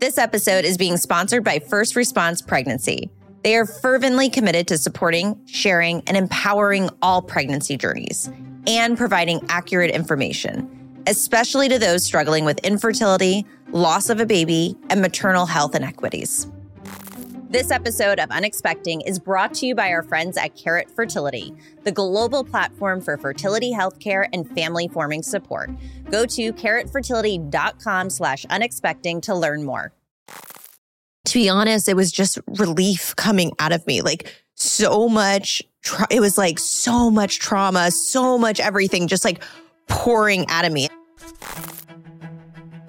This episode is being sponsored by First Response Pregnancy. They are fervently committed to supporting, sharing, and empowering all pregnancy journeys and providing accurate information, especially to those struggling with infertility, loss of a baby, and maternal health inequities. This episode of Unexpecting is brought to you by our friends at Carrot Fertility, the global platform for fertility healthcare and family forming support. Go to carrotfertility.com slash unexpecting to learn more. To be honest, it was just relief coming out of me. Like so much, tra- it was like so much trauma, so much everything just like pouring out of me.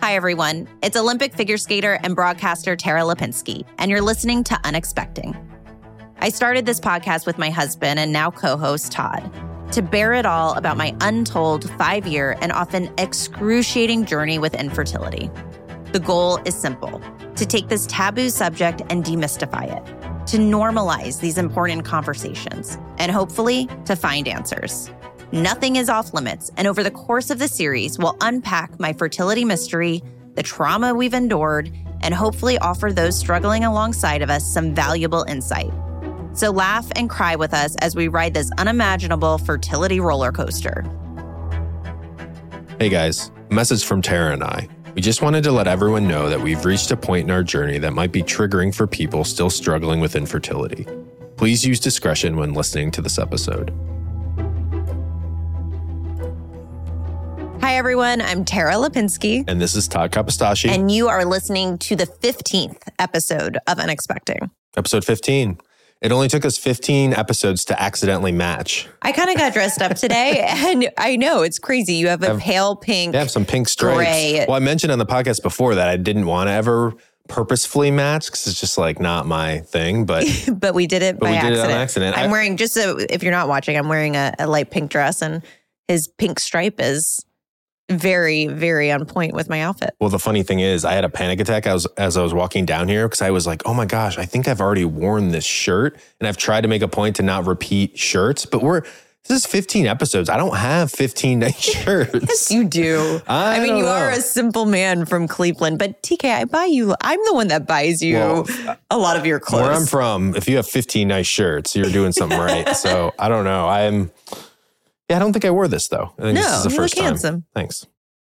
Hi, everyone. It's Olympic figure skater and broadcaster Tara Lipinski, and you're listening to Unexpecting. I started this podcast with my husband and now co host Todd to bear it all about my untold five year and often excruciating journey with infertility. The goal is simple to take this taboo subject and demystify it, to normalize these important conversations, and hopefully to find answers. Nothing is off limits. And over the course of the series, we'll unpack my fertility mystery, the trauma we've endured, and hopefully offer those struggling alongside of us some valuable insight. So laugh and cry with us as we ride this unimaginable fertility roller coaster. Hey guys, message from Tara and I. We just wanted to let everyone know that we've reached a point in our journey that might be triggering for people still struggling with infertility. Please use discretion when listening to this episode. Hi, everyone. I'm Tara Lipinski. And this is Todd Kapostasy. And you are listening to the 15th episode of Unexpecting. Episode 15. It only took us 15 episodes to accidentally match. I kind of got dressed up today, and I know it's crazy. You have a have, pale pink. You have some pink stripes. Gray. Well, I mentioned on the podcast before that I didn't want to ever purposefully match because it's just like not my thing. But but we did it but by we accident. Did it on accident. I'm I, wearing just so if you're not watching, I'm wearing a, a light pink dress, and his pink stripe is very, very on point with my outfit. Well, the funny thing is, I had a panic attack as, as I was walking down here because I was like, oh my gosh, I think I've already worn this shirt. And I've tried to make a point to not repeat shirts, but we're, this is 15 episodes. I don't have 15 nice shirts. yes, you do. I, I mean, you know. are a simple man from Cleveland, but TK, I buy you, I'm the one that buys you well, a lot of your clothes. Where I'm from, if you have 15 nice shirts, you're doing something right. So I don't know. I'm, yeah, I don't think I wore this though. I think no, this is the you first look time. handsome. Thanks.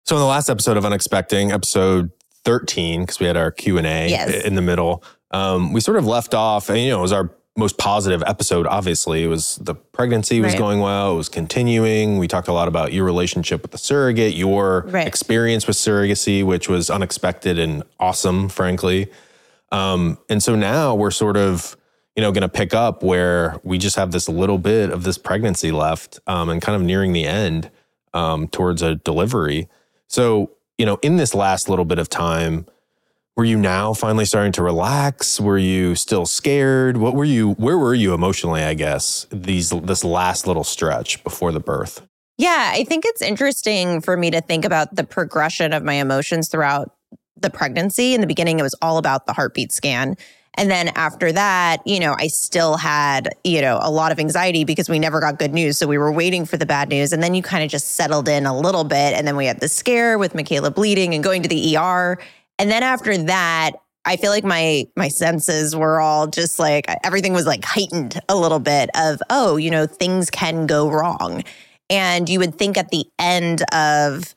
So in the last episode of Unexpecting, episode 13, because we had our Q&A yes. in the middle, um, we sort of left off, and you know, it was our most positive episode, obviously. It was the pregnancy was right. going well, it was continuing. We talked a lot about your relationship with the surrogate, your right. experience with surrogacy, which was unexpected and awesome, frankly. Um, and so now we're sort of you know, going to pick up where we just have this little bit of this pregnancy left um, and kind of nearing the end um, towards a delivery. So, you know, in this last little bit of time, were you now finally starting to relax? Were you still scared? What were you, where were you emotionally, I guess, these, this last little stretch before the birth? Yeah, I think it's interesting for me to think about the progression of my emotions throughout the pregnancy. In the beginning, it was all about the heartbeat scan. And then after that, you know, I still had, you know, a lot of anxiety because we never got good news. So we were waiting for the bad news. And then you kind of just settled in a little bit. And then we had the scare with Michaela bleeding and going to the ER. And then after that, I feel like my my senses were all just like everything was like heightened a little bit of, oh, you know, things can go wrong. And you would think at the end of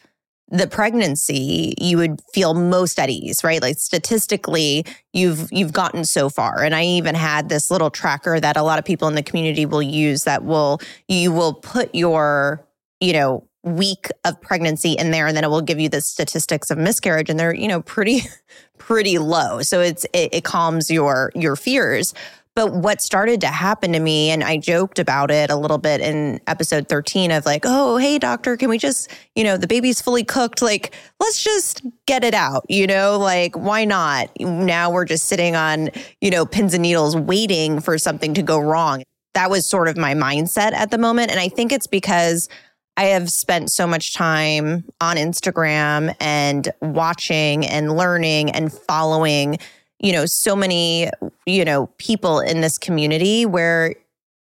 the pregnancy you would feel most at ease right? Like statistically you've you've gotten so far. And i even had this little tracker that a lot of people in the community will use that will you will put your you know week of pregnancy in there and then it will give you the statistics of miscarriage and they're you know pretty pretty low. So it's it, it calms your your fears but what started to happen to me, and I joked about it a little bit in episode 13 of like, oh, hey, doctor, can we just, you know, the baby's fully cooked. Like, let's just get it out, you know, like, why not? Now we're just sitting on, you know, pins and needles waiting for something to go wrong. That was sort of my mindset at the moment. And I think it's because I have spent so much time on Instagram and watching and learning and following you know, so many, you know, people in this community where,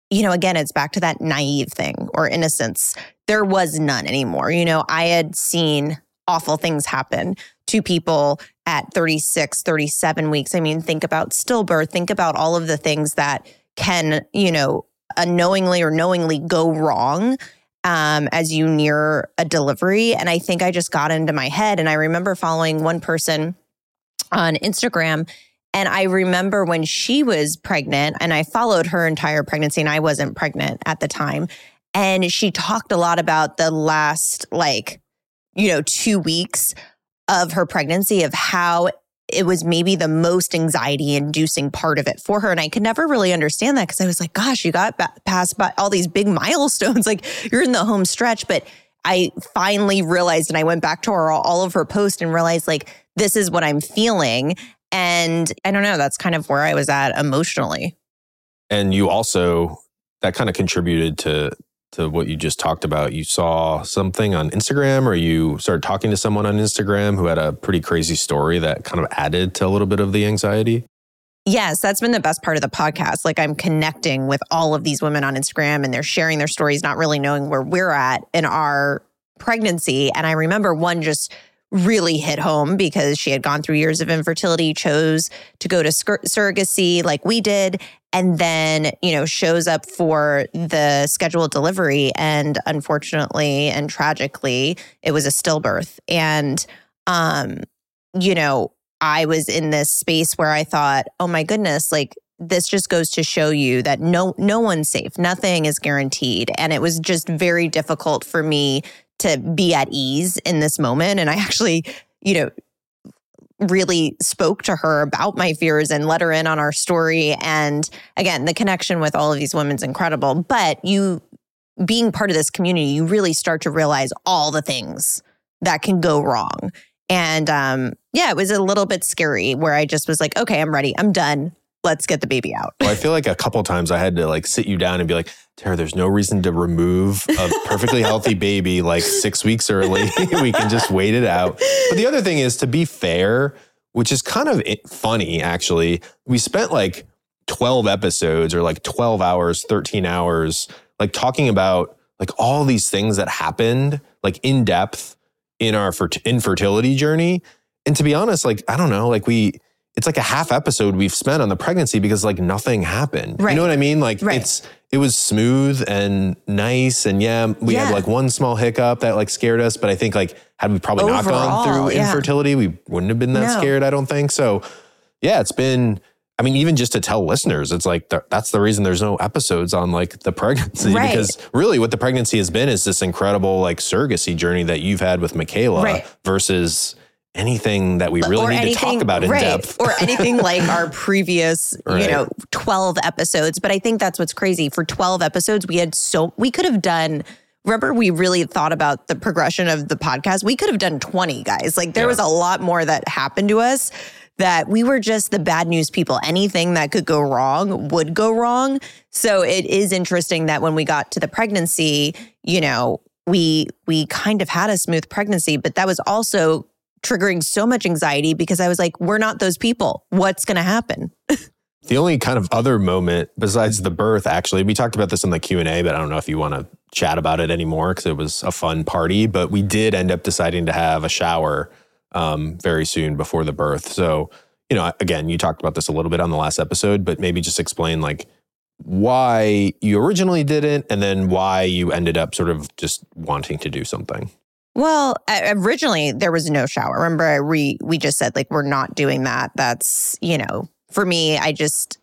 you know, again, it's back to that naive thing or innocence. There was none anymore. You know, I had seen awful things happen to people at 36, 37 weeks. I mean, think about stillbirth, think about all of the things that can, you know, unknowingly or knowingly go wrong um, as you near a delivery. And I think I just got into my head. And I remember following one person on Instagram. And I remember when she was pregnant, and I followed her entire pregnancy, and I wasn't pregnant at the time. And she talked a lot about the last, like, you know, two weeks of her pregnancy, of how it was maybe the most anxiety inducing part of it for her. And I could never really understand that because I was like, gosh, you got past by all these big milestones. like you're in the home stretch. But I finally realized, and I went back to her, all of her posts and realized like, this is what I'm feeling. And I don't know, that's kind of where I was at emotionally. And you also, that kind of contributed to to what you just talked about. You saw something on Instagram, or you started talking to someone on Instagram who had a pretty crazy story that kind of added to a little bit of the anxiety. Yes, that's been the best part of the podcast. Like I'm connecting with all of these women on Instagram and they're sharing their stories, not really knowing where we're at in our pregnancy. And I remember one just really hit home because she had gone through years of infertility, chose to go to sur- surrogacy like we did, and then, you know, shows up for the scheduled delivery. And unfortunately and tragically, it was a stillbirth. And, um, you know, I was in this space where I thought, oh my goodness, like this just goes to show you that no no one's safe. Nothing is guaranteed. And it was just very difficult for me to be at ease in this moment. And I actually, you know, really spoke to her about my fears and let her in on our story. And again, the connection with all of these women's incredible. But you being part of this community, you really start to realize all the things that can go wrong. And um, yeah, it was a little bit scary where I just was like, okay, I'm ready. I'm done let's get the baby out. Well, I feel like a couple times I had to like sit you down and be like, Tara, there's no reason to remove a perfectly healthy baby like six weeks early. we can just wait it out. But the other thing is to be fair, which is kind of funny actually. We spent like 12 episodes or like 12 hours, 13 hours, like talking about like all these things that happened like in depth in our infertility journey. And to be honest, like, I don't know, like we, it's like a half episode we've spent on the pregnancy because like nothing happened. Right. You know what I mean? Like right. it's it was smooth and nice and yeah, we yeah. had like one small hiccup that like scared us, but I think like had we probably Overall, not gone through yeah. infertility, we wouldn't have been that no. scared, I don't think. So yeah, it's been I mean, even just to tell listeners, it's like the, that's the reason there's no episodes on like the pregnancy right. because really what the pregnancy has been is this incredible like surrogacy journey that you've had with Michaela right. versus anything that we really or need anything, to talk about in right. depth or anything like our previous right. you know 12 episodes but i think that's what's crazy for 12 episodes we had so we could have done remember we really thought about the progression of the podcast we could have done 20 guys like there yeah. was a lot more that happened to us that we were just the bad news people anything that could go wrong would go wrong so it is interesting that when we got to the pregnancy you know we we kind of had a smooth pregnancy but that was also triggering so much anxiety because I was like, we're not those people. What's going to happen? the only kind of other moment besides the birth, actually, we talked about this in the Q and A, but I don't know if you want to chat about it anymore because it was a fun party. But we did end up deciding to have a shower um, very soon before the birth. So, you know, again, you talked about this a little bit on the last episode, but maybe just explain like why you originally didn't and then why you ended up sort of just wanting to do something. Well, originally there was no shower. Remember, we we just said like we're not doing that. That's you know, for me, I just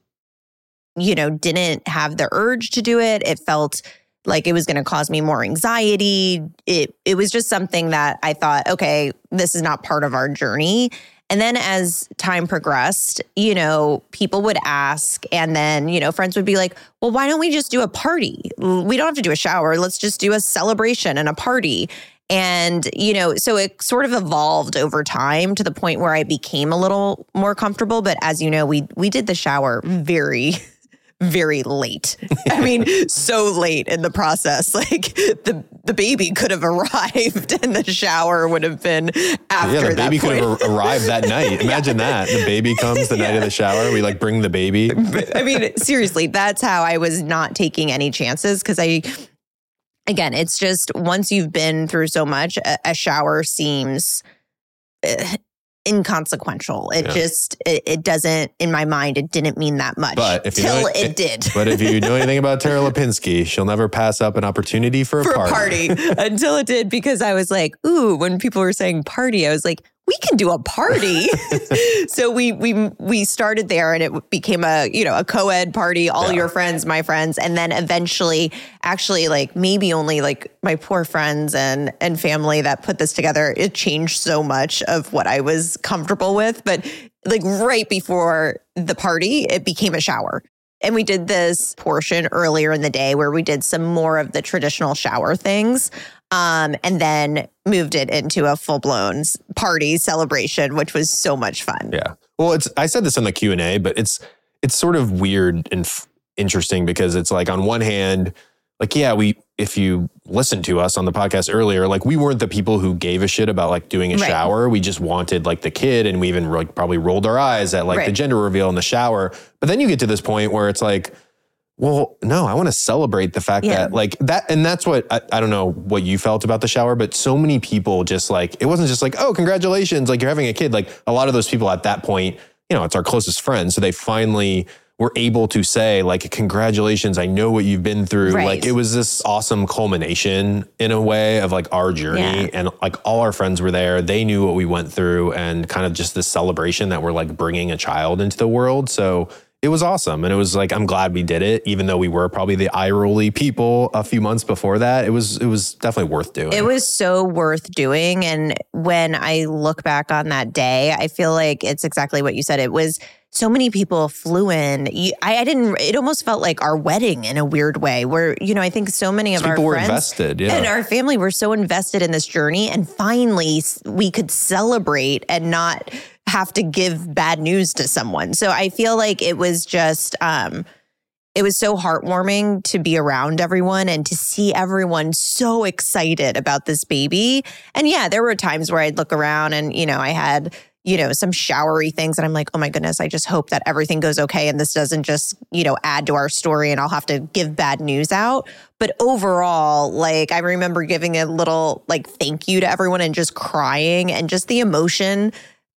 you know didn't have the urge to do it. It felt like it was going to cause me more anxiety. It it was just something that I thought, okay, this is not part of our journey. And then as time progressed, you know, people would ask, and then, you know, friends would be like, well, why don't we just do a party? We don't have to do a shower. Let's just do a celebration and a party. And, you know, so it sort of evolved over time to the point where I became a little more comfortable. But as you know, we we did the shower very very late. I mean, so late in the process. Like the the baby could have arrived and the shower would have been after Yeah, the baby could have arrived that night. Imagine yeah. that. The baby comes the yeah. night of the shower. We like bring the baby. I mean, seriously, that's how I was not taking any chances because I again, it's just once you've been through so much, a, a shower seems uh, inconsequential. It Yeah. just it, it doesn't in my mind it didn't mean that much But if you know- it did. But if you know anything about Tara Lipinski, she'll never pass up an opportunity for a for party. a party until it did because I was like, ooh, when people were saying party, I was like, we can do a party. so we we we started there and it became a, you know, a co-ed party, all Yeah. your friends, my friends, and then eventually actually like maybe only like my poor friends and and family that put this together. It changed so much of what I was comfortable with, but like right before the party, it became a shower. And we did this portion earlier in the day where we did some more of the traditional shower things. Um, and then moved it into a full blown party celebration, which was so much fun. Yeah. Well, it's I said this in the Q and A, but it's it's sort of weird and f- interesting because it's like on one hand, like yeah, we if you listened to us on the podcast earlier, like we weren't the people who gave a shit about like doing a Right. shower. We just wanted like the kid, and we even like probably rolled our eyes at like the gender reveal in the shower. But then you get to this point where it's like. Well, no, I want to celebrate the fact Yeah. that like that, and that's what I, I don't know what you felt about the shower, but so many people just like it wasn't just like, oh, congratulations, like you're having a kid. Like a lot of those people at that point, you know, it's our closest friends, so they finally were able to say like, congratulations, I know what you've been through. Right. Like it was this awesome culmination in a way of like our journey, Yeah. and like all our friends were there. They knew what we went through, and kind of just this celebration that we're like bringing a child into the world. So it was awesome. And it was like, I'm glad we did it, even though we were probably the eye rolly people a few months before that. It was, it was definitely worth doing. It was so worth doing. And when I look back on that day, I feel like it's exactly what you said. It was so many people flew in. I, I didn't, it almost felt like our wedding in a weird way, where, you know, I think so many of our People were friends invested. Yeah. and our family were so invested in this journey. And finally, we could celebrate and not have to give bad news to someone. So I feel like it was just, um, it was so heartwarming to be around everyone and to see everyone so excited about this baby. And yeah, there were times where I'd look around and, you know, I had, you know, some showery things and I'm like, oh my goodness, I just hope that everything goes okay and this doesn't just, you know, add to our story and I'll have to give bad news out. But overall, like I remember giving a little like thank you to everyone and just crying and just the emotion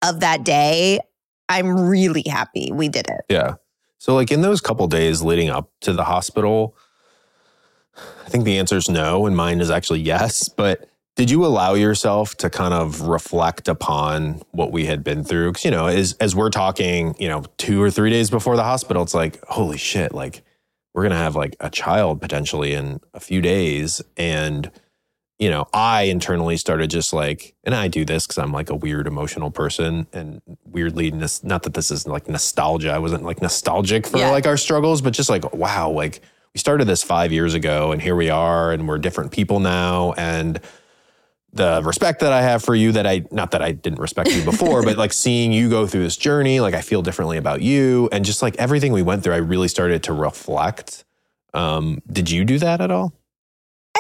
of that day. I'm really happy we did it. Yeah. So, like in those couple days leading up to the hospital, I think the answer is no, and mine is actually yes. But did you allow yourself to kind of reflect upon what we had been through? Because you know, as as we're talking, you know, two or three days before the hospital, it's like, holy shit, like we're gonna have like a child potentially in a few days, and you know, I internally started just like, and I do this because I'm like a weird emotional person, and weirdly, not that this is like nostalgia. I wasn't like nostalgic for Yeah. like our struggles, but just like, wow, like we started this five years ago, and here we are, and we're different people now, and the respect that I have for you that I not that I didn't respect you before, but like seeing you go through this journey, like I feel differently about you, and just like everything we went through, I really started to reflect. Um, did you do that at all?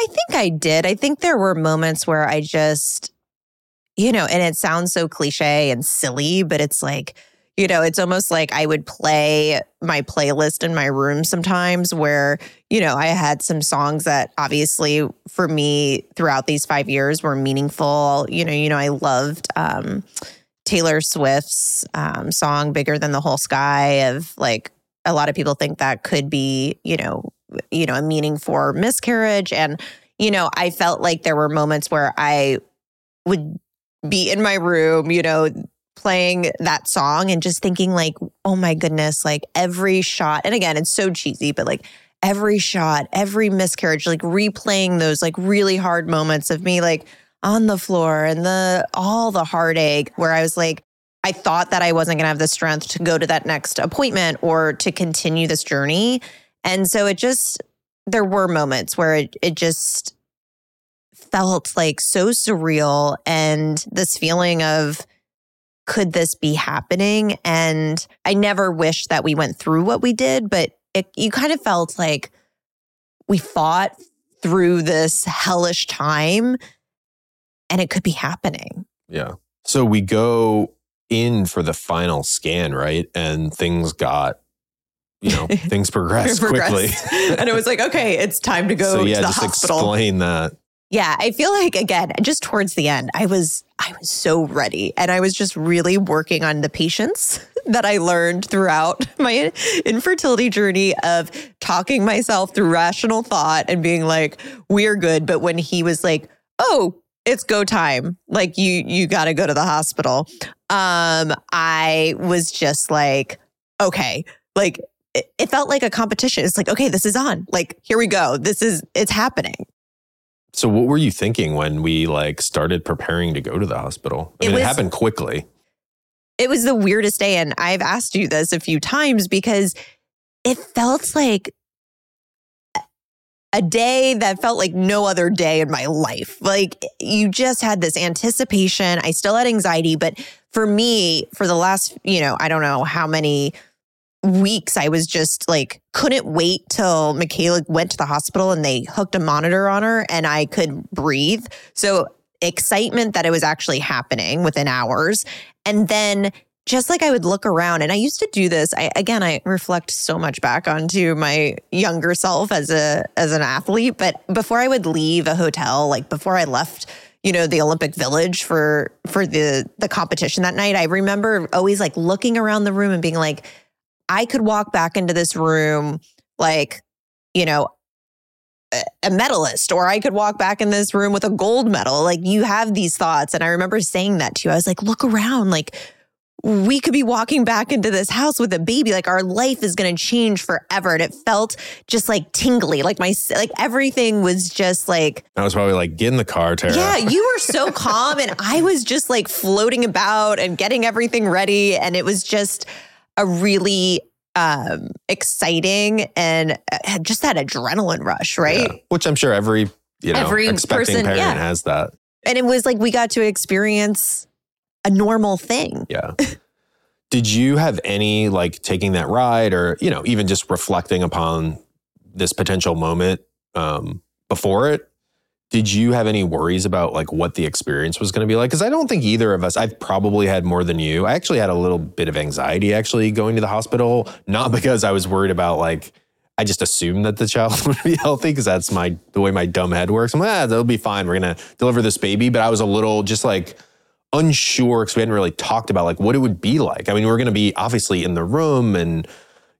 I think I did. I think there were moments where I just, you know, and it sounds so cliche and silly, but it's like, you know, it's almost like I would play my playlist in my room sometimes where, you know, I had some songs that obviously for me throughout these five years were meaningful. You know, you know, I loved um Taylor Swift's um, song "Bigger Than the Whole Sky." Of like, a lot of people think that could be, you know, you know, a meaning for miscarriage, and you know, I felt like there were moments where I would be in my room, you know, playing that song and just thinking like, oh my goodness, like every shot, and again, it's so cheesy, but like every shot, every miscarriage, like replaying those like really hard moments of me like on the floor and the all the heartache where I was like, I thought that I wasn't gonna have the strength to go to that next appointment or to continue this journey. And so it just there were moments where it it just felt like so surreal and this feeling of could this be happening? And I never wished that we went through what we did, but it, you kind of felt like we fought through this hellish time and it could be happening. Yeah. So we go in for the final scan, right? And things got, you know, things progress quickly. And it was like, okay, it's time to go so to yeah, the just hospital. explain that. Yeah, I feel like again, just towards the end, I was I was so ready and I was just really working on the patience that I learned throughout my infertility journey of talking myself through rational thought and being like, we're good. But when he was like, oh, it's go time, like you you gotta go to the hospital. Um, I was just like, okay, like it, it felt like a competition. It's like, okay, this is on. Like, here we go. This is it's happening. So what were you thinking when we like started preparing to go to the hospital? I mean, it, was, it happened quickly. It was the weirdest day. And I've asked you this a few times because it felt like a day that felt like no other day in my life. Like you just had this anticipation. I still had anxiety, but for me, for the last, you know, I don't know how many weeks I was just like couldn't wait till Michaela went to the hospital and they hooked a monitor on her and I could breathe. So excitement that it was actually happening within hours. And then just like I would look around and I used to do this. I again I reflect so much back onto my younger self as a as an athlete, but before I would leave a hotel, like before I left you know the Olympic Village for for the the competition that night. I remember always like looking around the room and being like, I could walk back into this room like, you know, a medalist, or I could walk back in this room with a gold medal. Like you have these thoughts. And I remember saying that to you. I was like, look around. Like, we could be walking back into this house with a baby like our life is going to change forever and it felt just like tingly like my like everything was just like i was probably like get in the car Tara. yeah you were so calm and i was just like floating about and getting everything ready and it was just a really um, exciting and uh, just that adrenaline rush, right? Yeah. Which I'm sure every you know every expecting person, parent yeah. has that. And it was like we got to experience a normal thing. Yeah. Did you have any like taking that ride or, you know, even just reflecting upon this potential moment um, before it? Did you have any worries about like what the experience was going to be like? Because i don't think either of us i've probably had more than you. I actually had a little bit of anxiety actually going to the hospital not because i was worried about like i just assumed that the child would be healthy because that's my the way my dumb head works. I'm like ah, that'll be fine. We're going to deliver this baby. But i was a little just like unsure because we hadn't really talked about like what it would be like. I mean we we're going to be obviously in the room and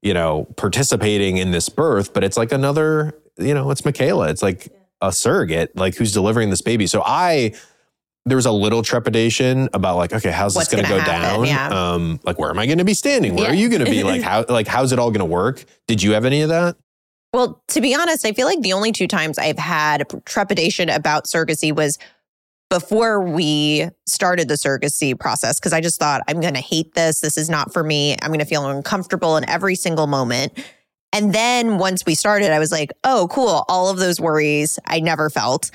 you know participating in this birth but it's like another you know it's michaela. It's like a surrogate, like who's delivering this baby. So I, there was a little trepidation about like, okay, how's What's this going to go happen? down? Yeah. Um, like, where am I going to be standing? Where yeah. are you going to be? Like, how, like, how's it all going to work? Did you have any of that? Well, to be honest, I feel like the only two times I've had trepidation about surrogacy was before we started the surrogacy process because I just thought I'm going to hate this. This is not for me. I'm going to feel uncomfortable in every single moment. And then once we started, I was like, oh, cool. All of those worries I never felt.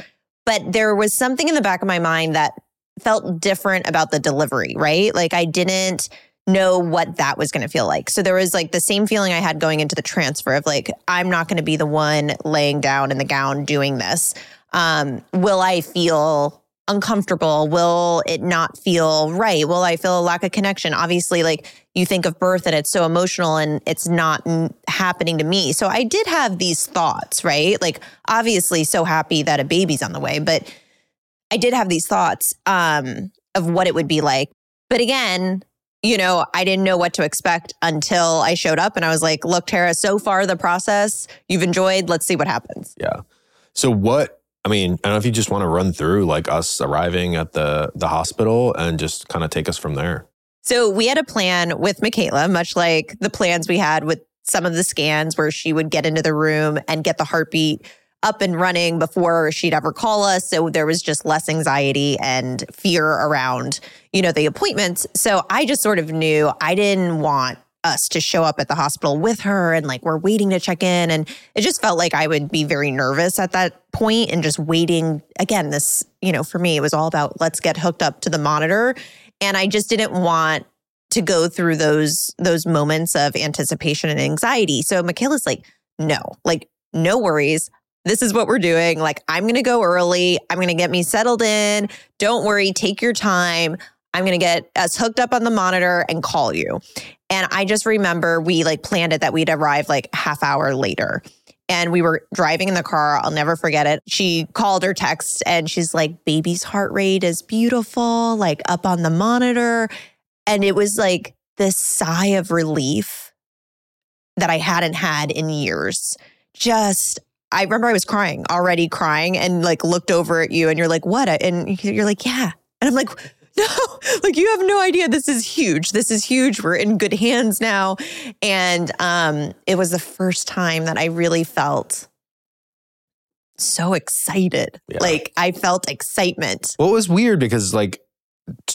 But there was something in the back of my mind that felt different about the delivery, right? Like I didn't know what that was going to feel like. So there was like the same feeling I had going into the transfer of like, I'm not going to be the one laying down in the gown doing this. Um, will I feel uncomfortable? Will it not feel right? Will I feel a lack of connection? Obviously, like you think of birth and it's so emotional and it's not happening to me. So I did have these thoughts, right? Like obviously so happy that a baby's on the way, but I did have these thoughts um, of what it would be like. But again, you know, I didn't know what to expect until I showed up and I was like, look, Tara, so far the process you've enjoyed. Let's see what happens. Yeah. So what I mean, I don't know if you just want to run through like us arriving at the the hospital and just kind of take us from there. So we had a plan with Michaela, much like the plans we had with some of the scans where she would get into the room and get the heartbeat up and running before she'd ever call us. So there was just less anxiety and fear around, you know, the appointments. So I just sort of knew I didn't want us to show up at the hospital with her and like we're waiting to check in. And it just felt like I would be very nervous at that point and just waiting. Again this you know for me it was all about let's get hooked up to the monitor. And I just didn't want to go through those those moments of anticipation and anxiety. So Michaela's like no like no worries. This is what we're doing. Like I'm going to go early. I'm going to get me settled in. Don't worry. Take your time. I'm going to get us hooked up on the monitor and call you. And I just remember we like planned it that we'd arrive like half hour later. and we were driving in the car. I'll never forget it. She called her text and she's like, baby's heart rate is beautiful, like up on the monitor. And it was like this sigh of relief that I hadn't had in years. Just, I remember I was crying, already crying, and like looked over at you and you're like, what? And you're like, yeah. And I'm like, no, like you have no idea. This is huge. This is huge. We're in good hands now. And um, it was the first time that I really felt so excited. Yeah. Like I felt excitement. Well, it was weird because like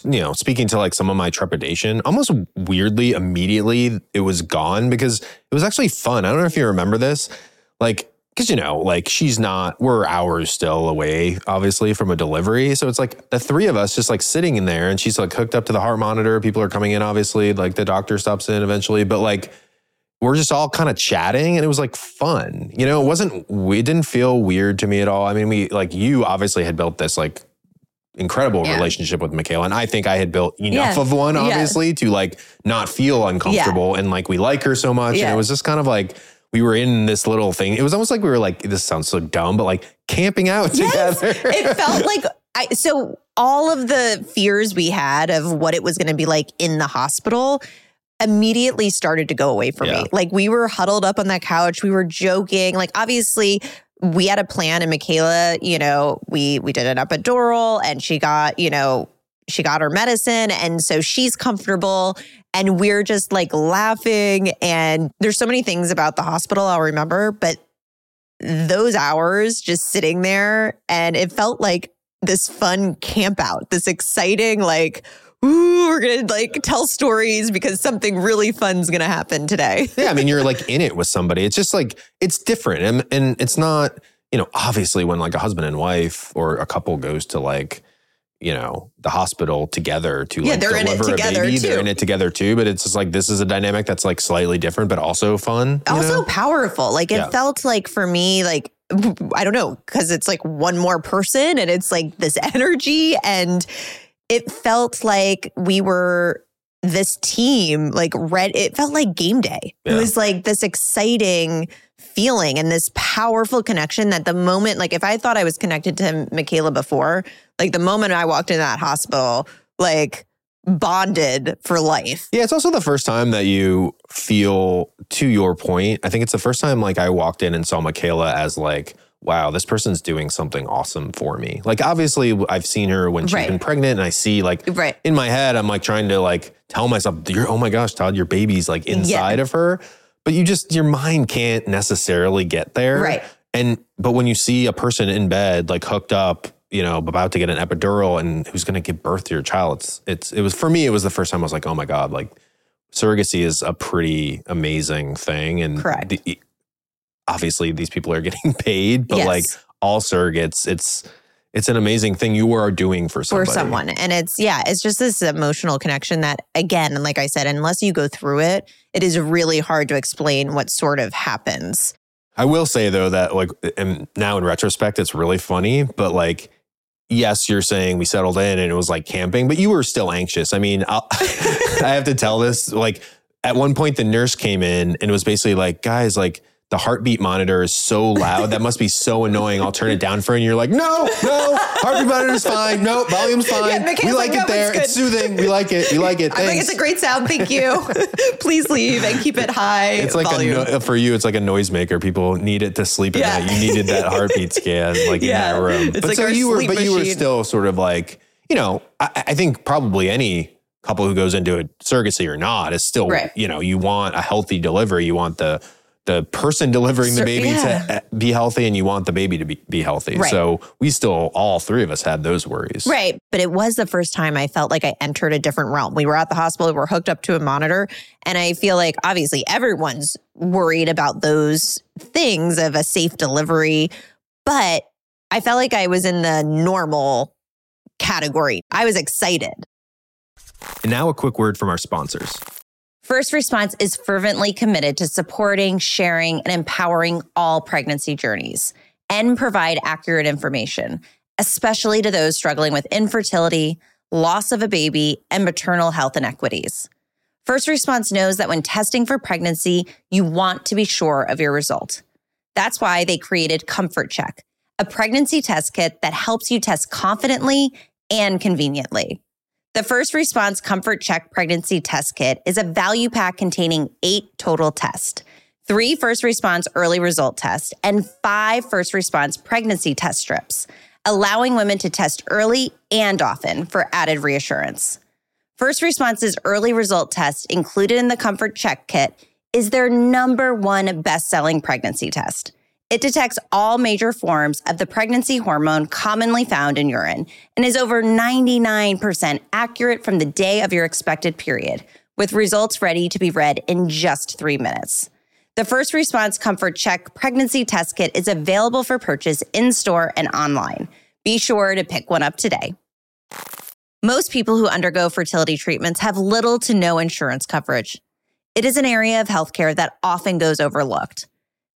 you know, speaking to like some of my trepidation, almost weirdly, immediately it was gone because it was actually fun. I don't know if you remember this. Like because you know, like she's not, we're hours still away, obviously, from a delivery. So it's like the three of us just like sitting in there and she's like hooked up to the heart monitor. People are coming in, obviously, like the doctor stops in eventually, but like we're just all kind of chatting and it was like fun. You know, it wasn't, it didn't feel weird to me at all. I mean, we, like, you obviously had built this like incredible yeah. relationship with Michaela. And I think I had built enough yeah. of one, obviously, yeah. to like not feel uncomfortable. And like we like her so much. And it was just kind of like, we were in this little thing. It was almost like we were like, this sounds so dumb, but like camping out yes, together. it felt like I so all of the fears we had of what it was going to be like in the hospital immediately started to go away from yeah. me. Like we were huddled up on that couch, we were joking. Like obviously we had a plan and Michaela, you know, we we did an epidural and she got, you know, she got her medicine and so she's comfortable and we're just like laughing and there's so many things about the hospital I'll remember but those hours just sitting there and it felt like this fun camp out this exciting like ooh we're gonna like tell stories because something really fun's gonna happen today. Yeah I mean you're like in it with somebody. It's just like it's different and and it's not you know obviously when like a husband and wife or a couple goes to like you know the hospital together to yeah, like they're deliver in it together a baby. Too. They're in it together too, but it's just like this is a dynamic that's like slightly different, but also fun. Also know? powerful. Like it yeah. felt like for me, like I don't know, because it's like one more person and it's like this energy, and it felt like we were this team like red it felt like game day yeah. it was like this exciting feeling and this powerful connection that the moment, like if I thought I was connected to Michaela before, like the moment I walked into that hospital, like bonded for life. Yeah, it's also the first time that you feel, to your point, I think it's the first time like I walked in and saw Michaela as like, wow, this person's doing something awesome for me. Like obviously I've seen her when she's right. been pregnant and I see like right. in my head, I'm like trying to like tell myself, you're, oh my gosh, Todd, your baby's like inside yeah. of her but you just your mind can't necessarily get there. Right. And but when you see a person in bed like hooked up, you know, about to get an epidural and who's going to give birth to your child, it's it's it was for me it was the first time I was like, "Oh my god, like surrogacy is a pretty amazing thing and Correct. The, obviously these people are getting paid, but yes. like all surrogates, it's it's an amazing thing you are doing for somebody. For someone. And it's, yeah, it's just this emotional connection that, again, like I said, unless you go through it, it is really hard to explain what sort of happens. I will say, though, that like, and now in retrospect, it's really funny, but like, yes, you're saying we settled in and it was like camping, but you were still anxious. I mean, i I have to tell this, like, at one point, the nurse came in and it was basically like, guys, like, the heartbeat monitor is so loud. That must be so annoying. I'll turn it down for you. And you're like, no, no, heartbeat monitor is fine. No, volume's fine. Yeah, we like, like it there. It's, it's, soothing. We like it. We like it. Thanks. I think it's a great sound. Thank you. Please leave and keep it high. It's like volume. a for you. It's like a noisemaker. People need it to sleep at yeah. night. You needed that heartbeat scan like yeah. in that room. It's but like so you were, but machine. you were still sort of like, you know, I, I think probably any couple who goes into a surrogacy or not is still, right. you know, you want a healthy delivery. You want the the person delivering the baby yeah. to eh, be healthy and you want the baby to be, be healthy. Right. So we still, all three of us had those worries. Right. But it was the first time I felt like I entered a different realm. We were at the hospital, we were hooked up to a monitor. And I feel like obviously everyone's worried about those things of a safe delivery. But I felt like I was in the normal category. I was excited. And now a quick word from our sponsors. First Response is fervently committed to supporting, sharing, and empowering all pregnancy journeys and provide accurate information, especially to those struggling with infertility, loss of a baby, and maternal health inequities. First Response knows that when testing for pregnancy, you want to be sure of your result. That's why they created Comfort Check, a pregnancy test kit that helps you test confidently and conveniently. The first response Comfort Check pregnancy test kit is a value pack containing eight total tests, three first response early result tests, and five first response pregnancy test strips, allowing women to test early and often for added reassurance. First Response's early result test included in the Comfort Check kit is their number one best selling pregnancy test. It detects all major forms of the pregnancy hormone commonly found in urine and is over 99% accurate from the day of your expected period, with results ready to be read in just three minutes. The First Response Comfort Check pregnancy test kit is available for purchase in store and online. Be sure to pick one up today. Most people who undergo fertility treatments have little to no insurance coverage. It is an area of healthcare that often goes overlooked.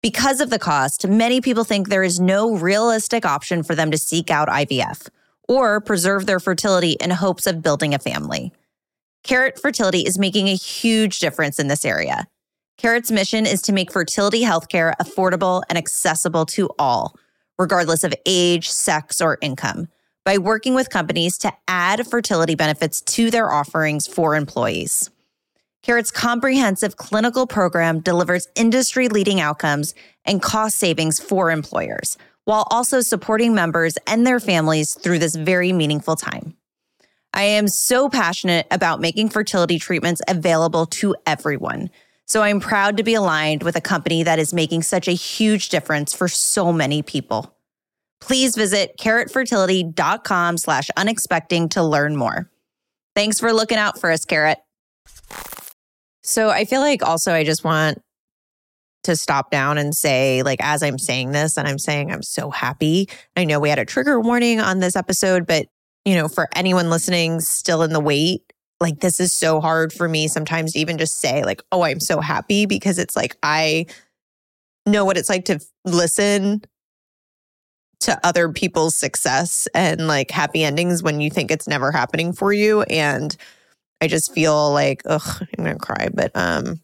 Because of the cost, many people think there is no realistic option for them to seek out IVF or preserve their fertility in hopes of building a family. Carrot Fertility is making a huge difference in this area. Carrot's mission is to make fertility healthcare affordable and accessible to all, regardless of age, sex, or income, by working with companies to add fertility benefits to their offerings for employees. Carrot's comprehensive clinical program delivers industry leading outcomes and cost savings for employers, while also supporting members and their families through this very meaningful time. I am so passionate about making fertility treatments available to everyone. So I'm proud to be aligned with a company that is making such a huge difference for so many people. Please visit carrotfertility.com slash unexpecting to learn more. Thanks for looking out for us, Carrot. So I feel like also I just want to stop down and say, like, as I'm saying this, and I'm saying I'm so happy. I know we had a trigger warning on this episode, but, you know, for anyone listening still in the wait, like, this is so hard for me sometimes to even just say, like, oh, I'm so happy because it's like I know what it's like to listen to other people's success and like happy endings when you think it's never happening for you. And, I just feel like, ugh, I'm gonna cry, but um,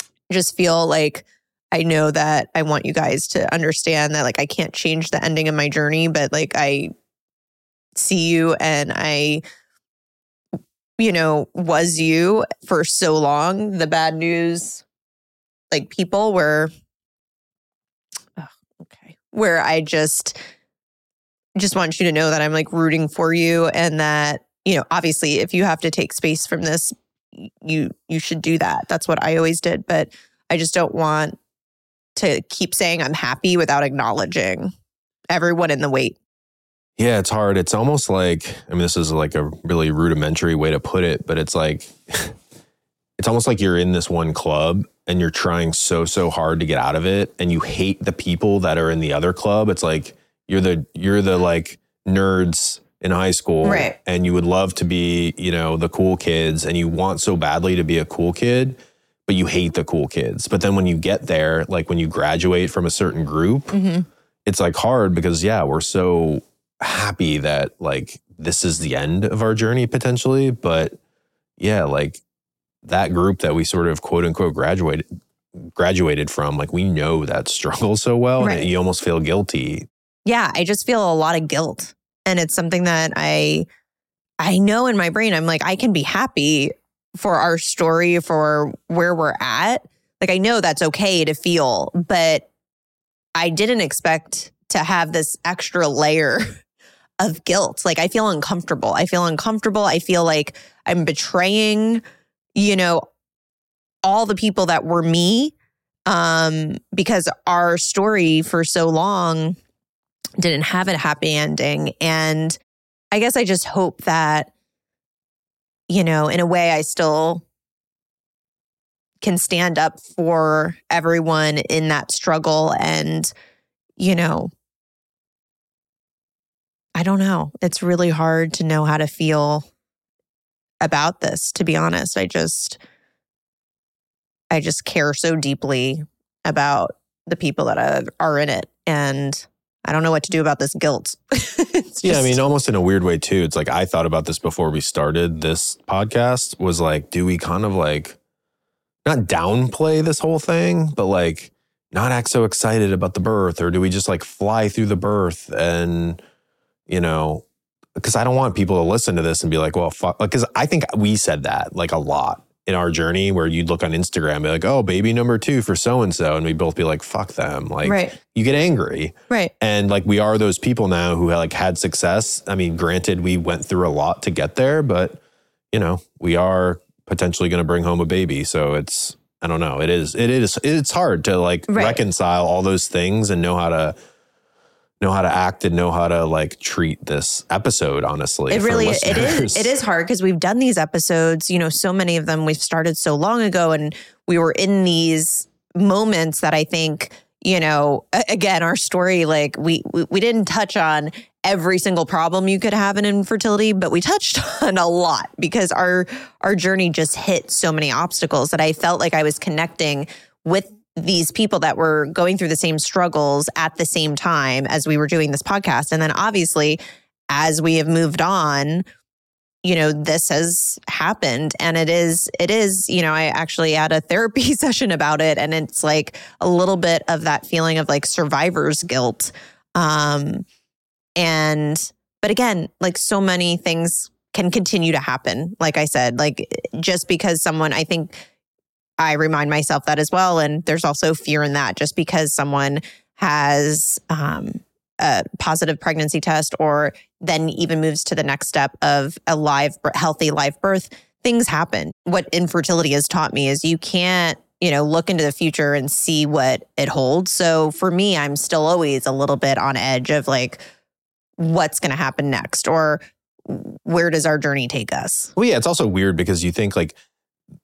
I just feel like I know that I want you guys to understand that like I can't change the ending of my journey, but like I see you and I, you know, was you for so long. The bad news, like people were, oh, okay, where I just, just want you to know that I'm like rooting for you and that you know, obviously if you have to take space from this, you you should do that. That's what I always did, but I just don't want to keep saying I'm happy without acknowledging everyone in the wait. Yeah, it's hard. It's almost like I mean this is like a really rudimentary way to put it, but it's like it's almost like you're in this one club and you're trying so so hard to get out of it and you hate the people that are in the other club. It's like you're the you're the like nerds in high school right. and you would love to be, you know, the cool kids and you want so badly to be a cool kid, but you hate the cool kids. But then when you get there, like when you graduate from a certain group, mm-hmm. it's like hard because yeah, we're so happy that like this is the end of our journey potentially, but yeah, like that group that we sort of quote unquote graduated graduated from, like we know that struggle so well right. and you almost feel guilty. Yeah, I just feel a lot of guilt and it's something that I I know in my brain I'm like I can be happy for our story for where we're at. Like I know that's okay to feel, but I didn't expect to have this extra layer of guilt. Like I feel uncomfortable. I feel uncomfortable. I feel like I'm betraying, you know, all the people that were me um because our story for so long didn't have a happy ending. And I guess I just hope that, you know, in a way, I still can stand up for everyone in that struggle. And, you know, I don't know. It's really hard to know how to feel about this, to be honest. I just, I just care so deeply about the people that are in it. And I don't know what to do about this guilt. just, yeah, I mean, almost in a weird way too. It's like I thought about this before we started this podcast. Was like, do we kind of like not downplay this whole thing, but like not act so excited about the birth or do we just like fly through the birth and you know because i don't want people to listen to this and be like well fuck because i think we said that like a lot in our journey where you'd look on instagram and be like oh baby number two for so and so and we'd both be like fuck them like Right. you get angry Right. and like we are those people now who like had success i mean granted we went through a lot to get there but you know we are potentially going to bring home a baby so it's i don't know it is it is it's hard to like Right. reconcile all those things and know how to know how to act and know how to like treat this episode honestly it really it is it is hard because we've done these episodes you know so many of them we've started so long ago and we were in these moments that i think you know again our story like we we, we didn't touch on every single problem you could have in infertility but we touched on a lot because our our journey just hit so many obstacles that i felt like i was connecting with these people that were going through the same struggles at the same time as we were doing this podcast. And then obviously as we have moved on you know this has happened and it is it is you know i actually had a therapy session about it and it's like a little bit of that feeling of like survivor's guilt. Um and but again like so many things can continue to happen. Like i said like just because someone i think i remind myself that as well. And there's also fear in that just because someone has um a positive pregnancy test or then even moves to the next step of a live healthy live birth things happen. What infertility has taught me is you can't you know look into the future and see what it holds. So for me i'm still always a little bit on edge of like what's going to happen next or where does our journey take us? Well, yeah, it's also weird because you think like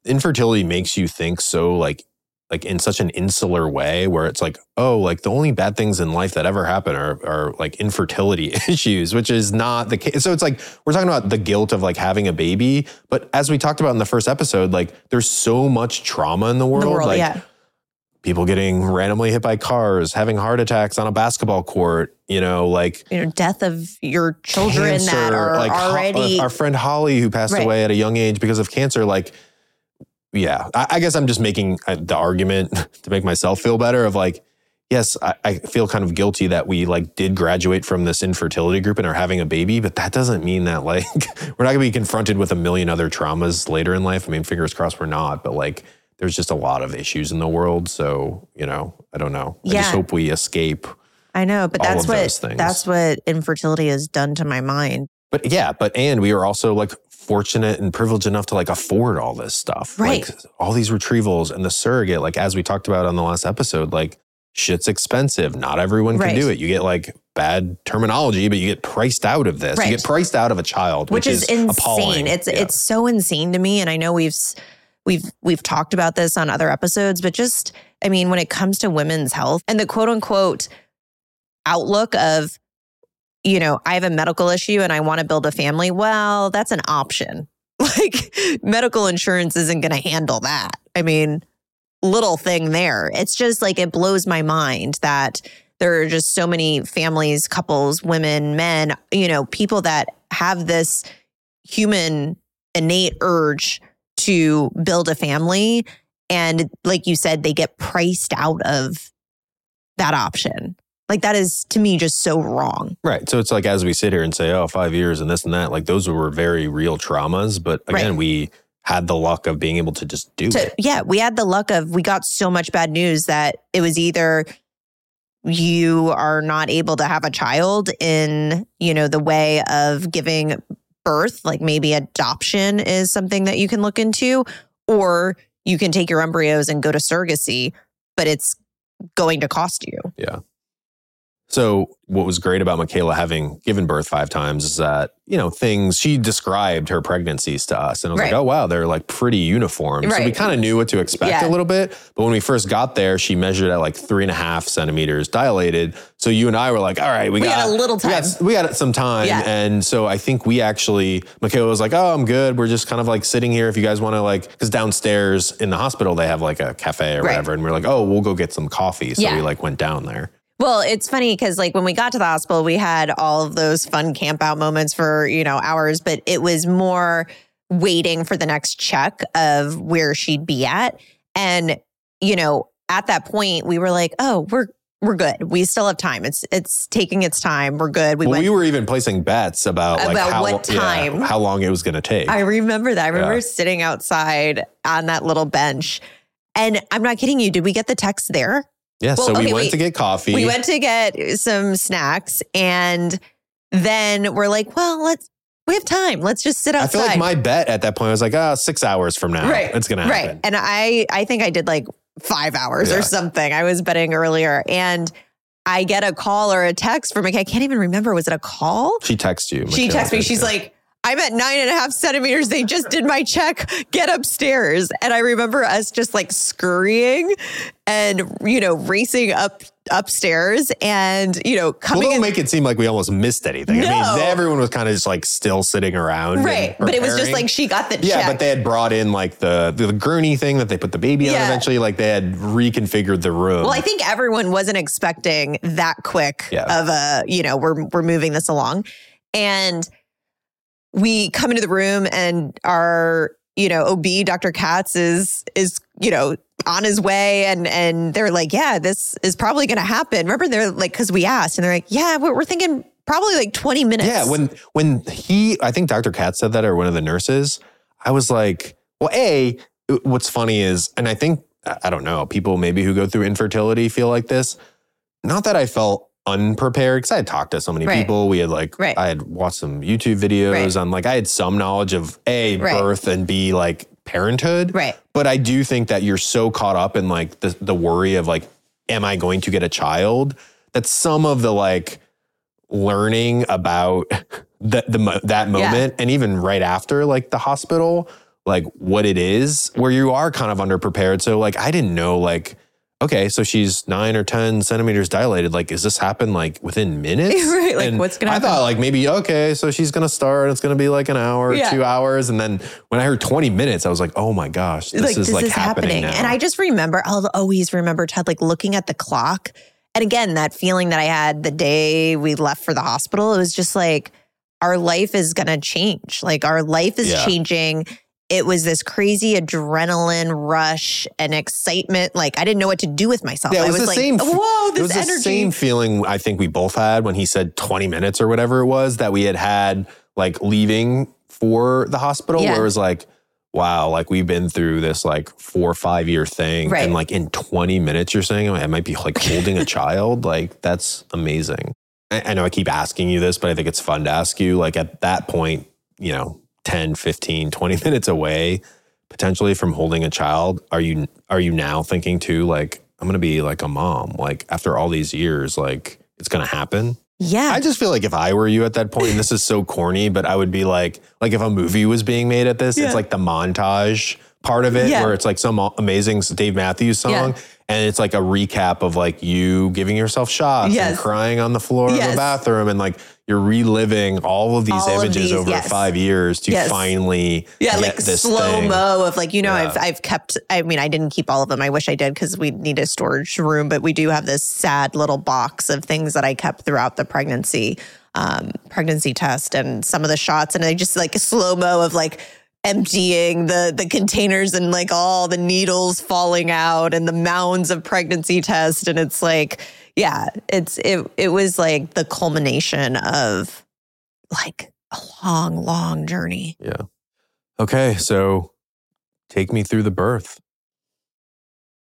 infertility makes you think so like like in such an insular way where it's like, oh, like the only bad things in life that ever happen are are like infertility issues, which is not the case. So it's like we're talking about the guilt of like having a baby, but as we talked about in the first episode, like there's so much trauma in the world. the world like yeah people getting randomly hit by cars, having heart attacks on a basketball court, you know, like you know death of your children that are like Ho- already our friend Holly who passed Right. away at a young age because of cancer. Like, yeah, I, I guess I'm just making uh, the argument to make myself feel better. Of like, yes, I, I feel kind of guilty that we like did graduate from this infertility group and are having a baby, but that doesn't mean that like we're not going to be confronted with a million other traumas later in life. I mean, fingers crossed we're not, but like. There's just a lot of issues in the world, so you know, I don't know. I Yeah. just hope we escape I know, but that's what that's what infertility has done to my mind. But yeah, but and we are also like fortunate and privileged enough to like afford all this stuff. Right. Like all these retrievals and the surrogate, like as we talked about on the last episode, like shit's expensive. Not everyone can Right. do it. You get like bad terminology, but you get priced out of this. Right. You get priced out of a child, which, which, is, insane. appalling. It's Yeah. it's so insane to me, and I know we've we've we've talked about this on other episodes, but just I mean, when it comes to women's health and the quote unquote outlook of, you know, I have a medical issue and I want to build a family. Well, that's an option. Like medical insurance isn't going to handle that. I mean, little thing there. It's just like it blows my mind that there are just so many families, couples, women, men, you know, people that have this human innate urge to build a family. And like you said, they get priced out of that option. Like that is to me just so wrong. Right. So it's like as we sit here and say, oh, five years and this and that, like those were very real traumas. But again, Right. we had the luck of being able to just do to, it. yeah, we had the luck of we got so much bad news that it was either you are not able to have a child in, you know, the way of giving birth, like maybe adoption is something that you can look into, or you can take your embryos and go to surrogacy, but it's going to cost you. So, what was great about Michaela having given birth five times is that, you know, things she described her pregnancies to us. And I was Right. like, oh, wow, they're like pretty uniform. So, we kind of knew what to expect Yeah. a little bit. But when we first got there, she measured at like three and a half centimeters dilated. So, you and I were like, all right, we, We got, a little We got, time. we got some time. Yeah. And so, I think we actually, Michaela was like, oh, I'm good. We're just kind of like sitting here if you guys want to, like, because downstairs in the hospital, they have like a cafe or Right. whatever. And we're like, oh, we'll go get some coffee. So, Yeah. we like went down there. Well, it's funny because like when we got to the hospital, we had all of those fun camp out moments for, you know, hours, but it was more waiting for the next check of where she'd be at. And, you know, at that point, we were like, oh, we're we're good. We still have time. It's it's taking its time. We're good. We, well, went, we were even placing bets about like about how, what time, yeah, how long it was going to take. I remember that. I remember yeah. sitting outside on that little bench, and I'm not kidding you. Did we get the text there? Yeah. Well, so okay, we went wait. to get coffee. We went to get some snacks, and then we're like, well, let's we have time. Let's just sit outside. I feel like my bet at that point was like, ah, oh, six hours from now, right. it's gonna happen. Right. And I, I think I did like five hours yeah. or something. I was betting earlier, and I get a call or a text from. Like, I can't even remember. Was it a call? She texts you. She texts me. She's like. I'm at nine and a half centimeters. They just did my check. Get upstairs. And I remember us just like scurrying and, you know, racing up upstairs and you know coming well, don't make it seem like we almost missed anything no. i mean everyone was kind of just like still sitting around right but it was just like she got the yeah but they had brought in like the, the, the gurney thing that they put the baby yeah. on eventually like they had reconfigured the room well i think everyone wasn't expecting that quick yeah. of a you know we're we're moving this along and we come into the room and our you know ob dr katz is is you know on his way. And and they're like yeah this is probably going to happen. Remember they're like because we asked and they're like yeah we're, we're, thinking probably like 20 minutes. Yeah when when he i think dr katz said that or one of the nurses i was like well a what's funny is and i think i don't know people maybe who go through infertility feel like this. Not that i felt unprepared because I had talked to so many right. people. We had like right. I had watched some YouTube videos right. on like I had some knowledge of a birth and b like parenthood. Right. But I do think that you're so caught up in like the the worry of like, am I going to get a child? That some of the like learning about the, the that moment yeah. and even right after like the hospital, like what it is, where you are kind of underprepared. So like I didn't know like okay, so she's nine or 10 centimeters dilated. Like, is this happen like within minutes? right. Like, and what's going to happen? I thought, like, maybe, okay, so she's going to start. It's going to be like an hour, yeah. two hours. And then when I heard 20 minutes, I was like, oh my gosh, this like, is this like is happening. happening. And I just remember, I'll always remember Ted, like looking at the clock. And again, that feeling that I had the day we left for the hospital, it was just like, our life is going to change. Like, our life is yeah. changing it was this crazy adrenaline rush and excitement. Like I didn't know what to do with myself. Yeah, it was, was the like, same. Whoa, this it was energy. the same feeling I think we both had when he said 20 minutes or whatever it was that we had had like leaving for the hospital, yeah. where it was like, wow, like we've been through this like four or five year thing, right. and like in 20 minutes, you're saying I might be like holding a child. Like that's amazing. I, I know I keep asking you this, but I think it's fun to ask you. Like at that point, you know, 10, 15, 20 minutes away potentially from holding a child, are you are you now thinking too like I'm going to be like a mom like after all these years like it's going to happen? Yeah. I just feel like if I were you at that point, and this is so corny, but I would be like, like if a movie was being made at this, yeah. it's like the montage part of it yeah. where it's like some amazing Dave Matthews song. Yeah. And it's like a recap of like you giving yourself shots yes. and crying on the floor yes. of the bathroom and like you're reliving all of these all images of these, over yes. five years to yes. finally yeah like slow mo of like you know yeah. I've I've kept I mean I didn't keep all of them I wish I did because we need a storage room but we do have this sad little box of things that I kept throughout the pregnancy um, pregnancy test and some of the shots and I just like slow mo of like emptying the the containers and like all the needles falling out and the mounds of pregnancy test and it's like yeah, it's it it was like the culmination of like a long, long journey. Yeah. Okay, so take me through the birth.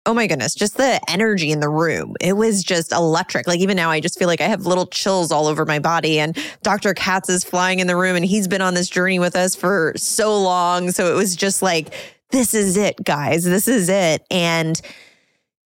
Oh my goodness, just the energy in the room. It was just electric. Like even now I just feel like I have little chills all over my body and Dr. Katz is flying in the room and he's been on this journey with us for so long, so it was just like this is it, guys. This is it. And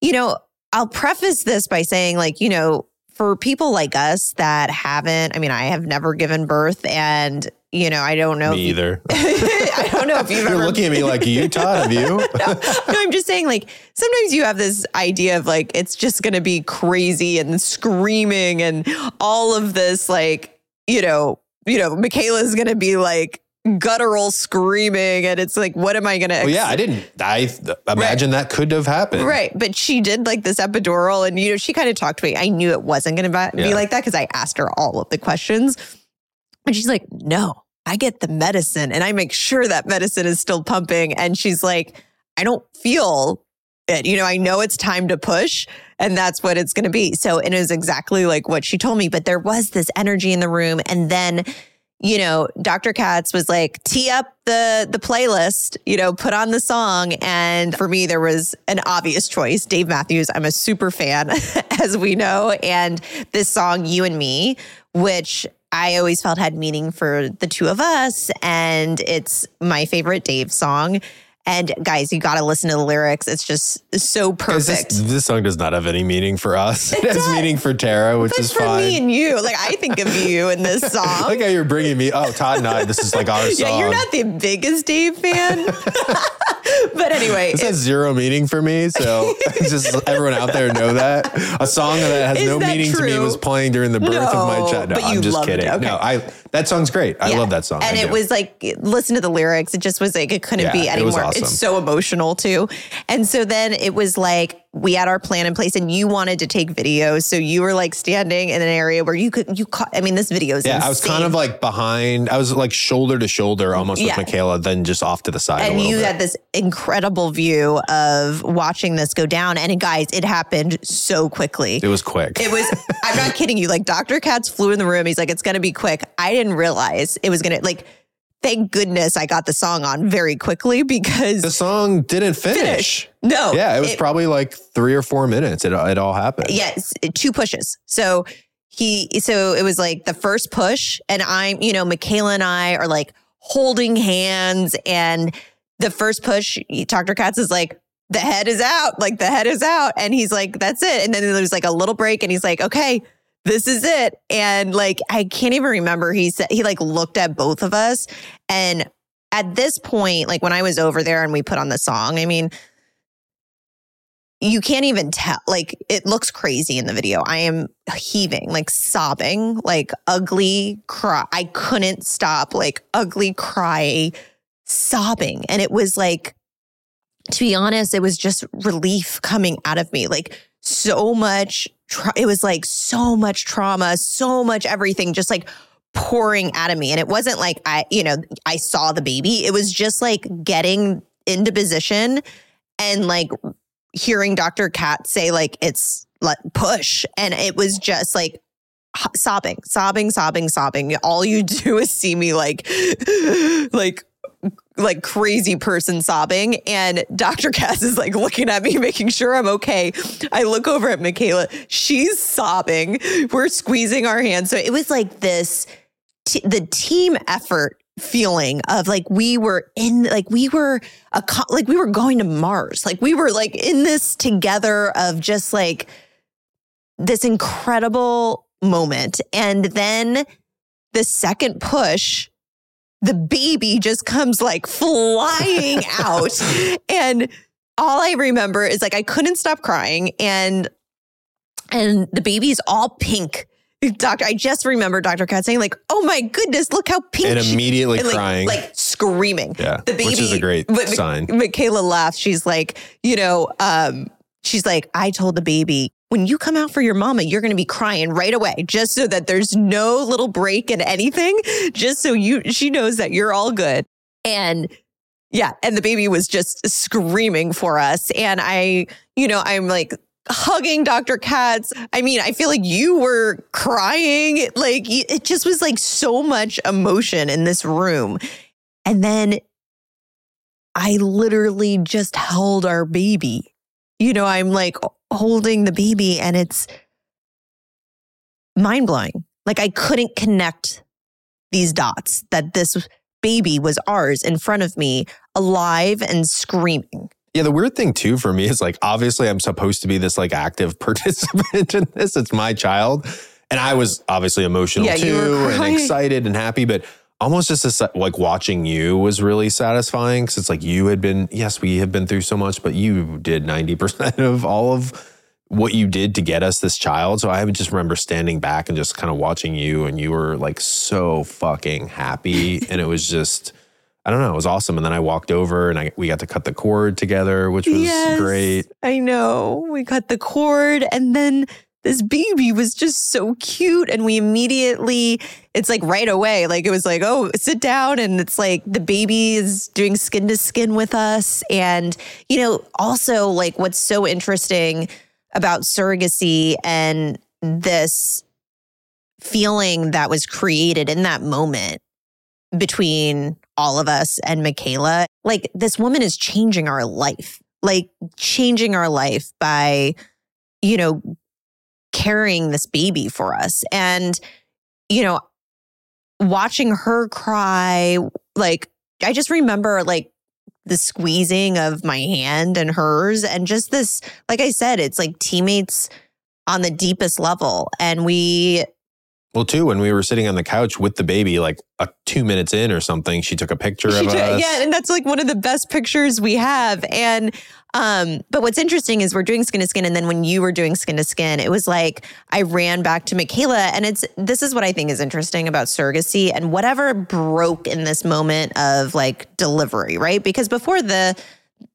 you know, I'll preface this by saying, like, you know, for people like us that haven't, I mean, I have never given birth and you know, I don't know. Me either. I don't know if you've You're ever looking at me like you, Todd. Have you? no, no, I'm just saying, like, sometimes you have this idea of like it's just going to be crazy and screaming and all of this, like, you know, you know, Michaela's going to be like guttural screaming and it's like what am i gonna well, yeah i didn't i imagine right. that could have happened right but she did like this epidural and you know she kind of talked to me i knew it wasn't gonna be yeah. like that because i asked her all of the questions and she's like no i get the medicine and i make sure that medicine is still pumping and she's like i don't feel it. You know, I know it's time to push and that's what it's going to be. So, it is exactly like what she told me, but there was this energy in the room. And then, you know, Dr. Katz was like, tee up the the playlist, you know, put on the song. And for me, there was an obvious choice. Dave Matthews, I'm a super fan, as we know. And this song, You and Me, which I always felt had meaning for the two of us. And it's my favorite Dave song. And guys, you got to listen to the lyrics. It's just so perfect. This, this, song does not have any meaning for us. It, it has meaning for Tara, which but is for fine. me and you. Like I think of you in this song. I like how you're bringing me. Oh, Todd and I. This is like our song. Yeah, you're not the biggest Dave fan. but anyway, this has zero meaning for me. So just everyone out there know that a song that has no that meaning true? to me was playing during the birth no, of my child. No, I'm just kidding. Okay. No, I that song's great. I love that song. And it was like listen to the lyrics. It just was like it couldn't yeah, be anymore. It awesome. It's so emotional too. And so then it was like we had our plan in place and you wanted to take videos. So you were like standing in an area where you could, you caught, I mean, this video is Yeah, insane. I was kind of like behind, I was like shoulder to shoulder almost yeah. with Michaela, then just off to the side. And you bit. had this incredible view of watching this go down. And guys, it happened so quickly. It was quick. It was, I'm not kidding you. Like Dr. Katz flew in the room. He's like, it's going to be quick. I didn't realize it was going to, like, thank goodness I got the song on very quickly because the song didn't finish. finish. No. Yeah, it was it, probably like three or four minutes. It, it all happened. Yes, two pushes. So he, so it was like the first push, and I'm, you know, Michaela and I are like holding hands, and the first push, Dr. Katz is like, the head is out, like the head is out. And he's like, that's it. And then there's like a little break, and he's like, okay, this is it. And like, I can't even remember. He said, he like looked at both of us. And at this point, like when I was over there and we put on the song, I mean, you can't even tell. Like, it looks crazy in the video. I am heaving, like sobbing, like ugly cry. I couldn't stop, like ugly cry, sobbing. And it was like, to be honest, it was just relief coming out of me. Like, so much tra- it was like so much trauma, so much everything just like pouring out of me. And it wasn't like I, you know, I saw the baby. It was just like getting into position and like hearing Dr. Katz say like it's like push and it was just like sobbing, sobbing, sobbing, sobbing. All you do is see me like like like crazy person sobbing and Dr. Katz is like looking at me making sure I'm okay. I look over at Michaela. She's sobbing. We're squeezing our hands. So it was like this t- the team effort feeling of like we were in like we were a like we were going to Mars. Like we were like in this together of just like this incredible moment. And then the second push the baby just comes like flying out. And all I remember is like I couldn't stop crying and and the baby's all pink. Doctor, I just remember Dr. Katz saying, like, oh my goodness, look how pink. And immediately and, like, crying. Like screaming. Yeah. The baby. Which is a great but, sign. Michaela laughs. She's like, you know, um, she's like, I told the baby, when you come out for your mama, you're going to be crying right away, just so that there's no little break in anything, just so you, she knows that you're all good. And yeah, and the baby was just screaming for us. And I, you know, I'm like, hugging Dr. Katz. I mean, I feel like you were crying. Like it just was like so much emotion in this room. And then I literally just held our baby. You know, I'm like holding the baby and it's mind blowing. Like I couldn't connect these dots that this baby was ours in front of me, alive and screaming. Yeah, the weird thing too for me is like obviously I'm supposed to be this like active participant in this. It's my child. And I was obviously emotional yeah, too and excited and happy, but almost just as, like watching you was really satisfying because it's like you had been yes we have been through so much but you did 90% of all of what you did to get us this child. So i just remember standing back and just kind of watching you and you were like so fucking happy and it was just i don't know it was awesome. And then i walked over and I, we got to cut the cord together which was yes, great. I know. We cut the cord and then this baby was just so cute. And we immediately, it's like right away, like it was like, oh, sit down. And it's like the baby is doing skin to skin with us. And, you know, also like what's so interesting about surrogacy and this feeling that was created in that moment between all of us and Michaela, like this woman is changing our life, like changing our life by, you know, carrying this baby for us. And, you know, watching her cry, like, I just remember like the squeezing of my hand and hers, and just this, like I said, it's like teammates on the deepest level. And we well, too, when we were sitting on the couch with the baby, like a two minutes in or something, she took a picture of took, us. Yeah, and that's like one of the best pictures we have. And um, but what's interesting is we're doing skin to skin, and then when you were doing skin to skin, it was like I ran back to Michaela, and it's this is what I think is interesting about surrogacy and whatever broke in this moment of like delivery, right? Because before the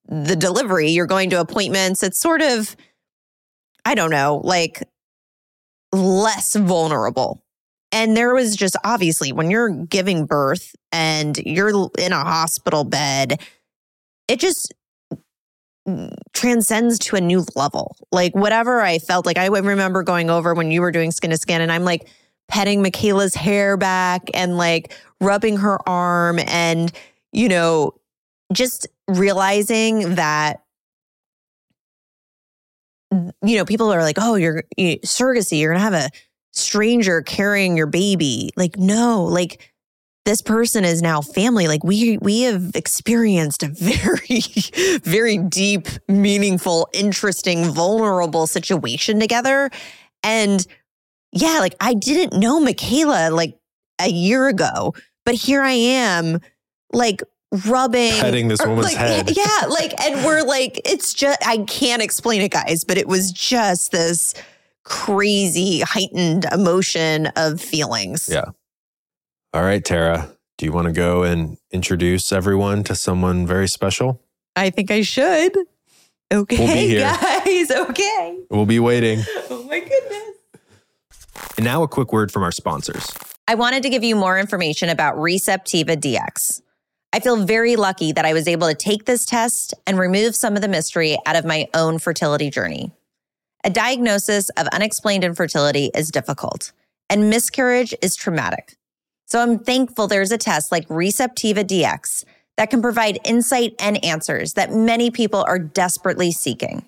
the delivery, you're going to appointments. It's sort of, I don't know, like less vulnerable and there was just obviously when you're giving birth and you're in a hospital bed, it just transcends to a new level. Like whatever I felt like, I remember going over when you were doing skin to skin, and I'm like petting Michaela's hair back and like rubbing her arm, and you know, just realizing that you know people are like, oh, you're you, surrogacy, you're gonna have a stranger carrying your baby. Like, no, like this person is now family. Like we we have experienced a very, very deep, meaningful, interesting, vulnerable situation together. And yeah, like I didn't know Michaela like a year ago, but here I am, like rubbing petting this woman's like, head. Yeah, like and we're like, it's just I can't explain it, guys, but it was just this crazy heightened emotion of feelings. Yeah. All right, Tara, do you want to go and introduce everyone to someone very special? I think I should. Okay, we'll be here. guys. Okay. We'll be waiting. Oh my goodness. And now a quick word from our sponsors. I wanted to give you more information about Receptiva DX. I feel very lucky that I was able to take this test and remove some of the mystery out of my own fertility journey. A diagnosis of unexplained infertility is difficult, and miscarriage is traumatic. So I'm thankful there's a test like Receptiva DX that can provide insight and answers that many people are desperately seeking.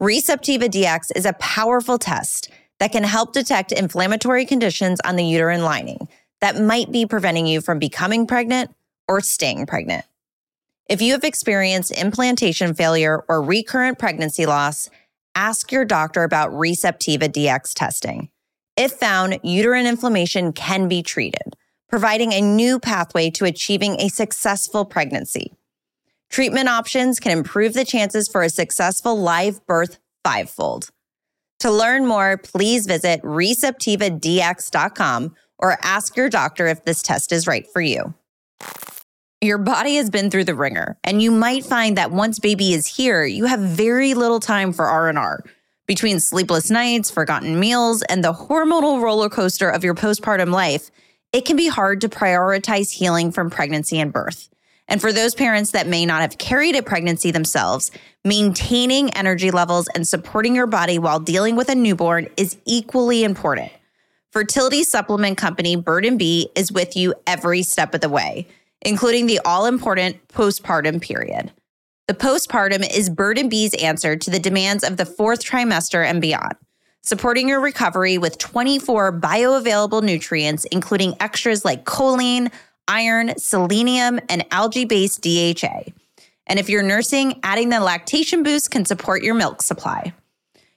Receptiva DX is a powerful test that can help detect inflammatory conditions on the uterine lining that might be preventing you from becoming pregnant or staying pregnant. If you have experienced implantation failure or recurrent pregnancy loss, ask your doctor about Receptiva DX testing. If found, uterine inflammation can be treated, providing a new pathway to achieving a successful pregnancy. Treatment options can improve the chances for a successful live birth fivefold. To learn more, please visit receptivadx.com or ask your doctor if this test is right for you. Your body has been through the ringer, and you might find that once baby is here, you have very little time for R&R. Between sleepless nights, forgotten meals, and the hormonal roller coaster of your postpartum life, it can be hard to prioritize healing from pregnancy and birth. And for those parents that may not have carried a pregnancy themselves, maintaining energy levels and supporting your body while dealing with a newborn is equally important. Fertility supplement company Bird and Be is with you every step of the way including the all important postpartum period. The postpartum is Bird and Be's answer to the demands of the fourth trimester and beyond, supporting your recovery with 24 bioavailable nutrients, including extras like choline, iron, selenium, and algae based DHA. And if you're nursing, adding the lactation boost can support your milk supply.